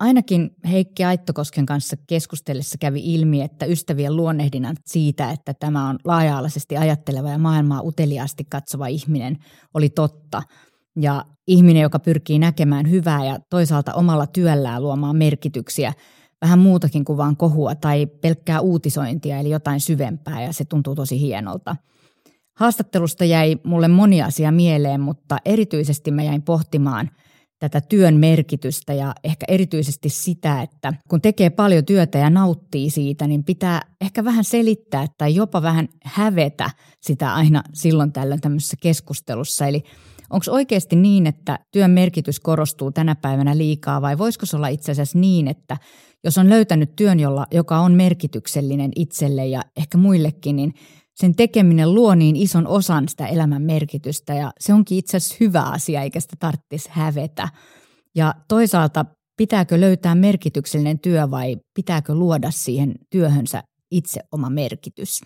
A: Ainakin Heikki Aittokosken kanssa keskustellessa kävi ilmi, että ystävien luonnehdinnat siitä, että tämä on laaja-alaisesti ajatteleva ja maailmaa uteliaasti katsova ihminen, oli totta. Ja ihminen, joka pyrkii näkemään hyvää ja toisaalta omalla työllään luomaan merkityksiä, vähän muutakin kuin vain kohua tai pelkkää uutisointia, eli jotain syvempää, ja se tuntuu tosi hienolta. Haastattelusta jäi mulle moni asia mieleen, mutta erityisesti mä jäin pohtimaan – tätä työn merkitystä ja ehkä erityisesti sitä, että kun tekee paljon työtä ja nauttii siitä, niin pitää ehkä vähän selittää tai jopa vähän hävetä sitä aina silloin tällöin tämmöisessä keskustelussa. Eli onko oikeasti niin, että työn merkitys korostuu tänä päivänä liikaa vai voisiko se olla itse asiassa niin, että jos on löytänyt työn, jolla, joka on merkityksellinen itselle ja ehkä muillekin, niin – sen tekeminen luo niin ison osan sitä elämän merkitystä ja se onkin itse asiassa hyvä asia eikä sitä tarvitsisi hävetä. Ja toisaalta pitääkö löytää merkityksellinen työ vai pitääkö luoda siihen työhönsä itse oma merkitys?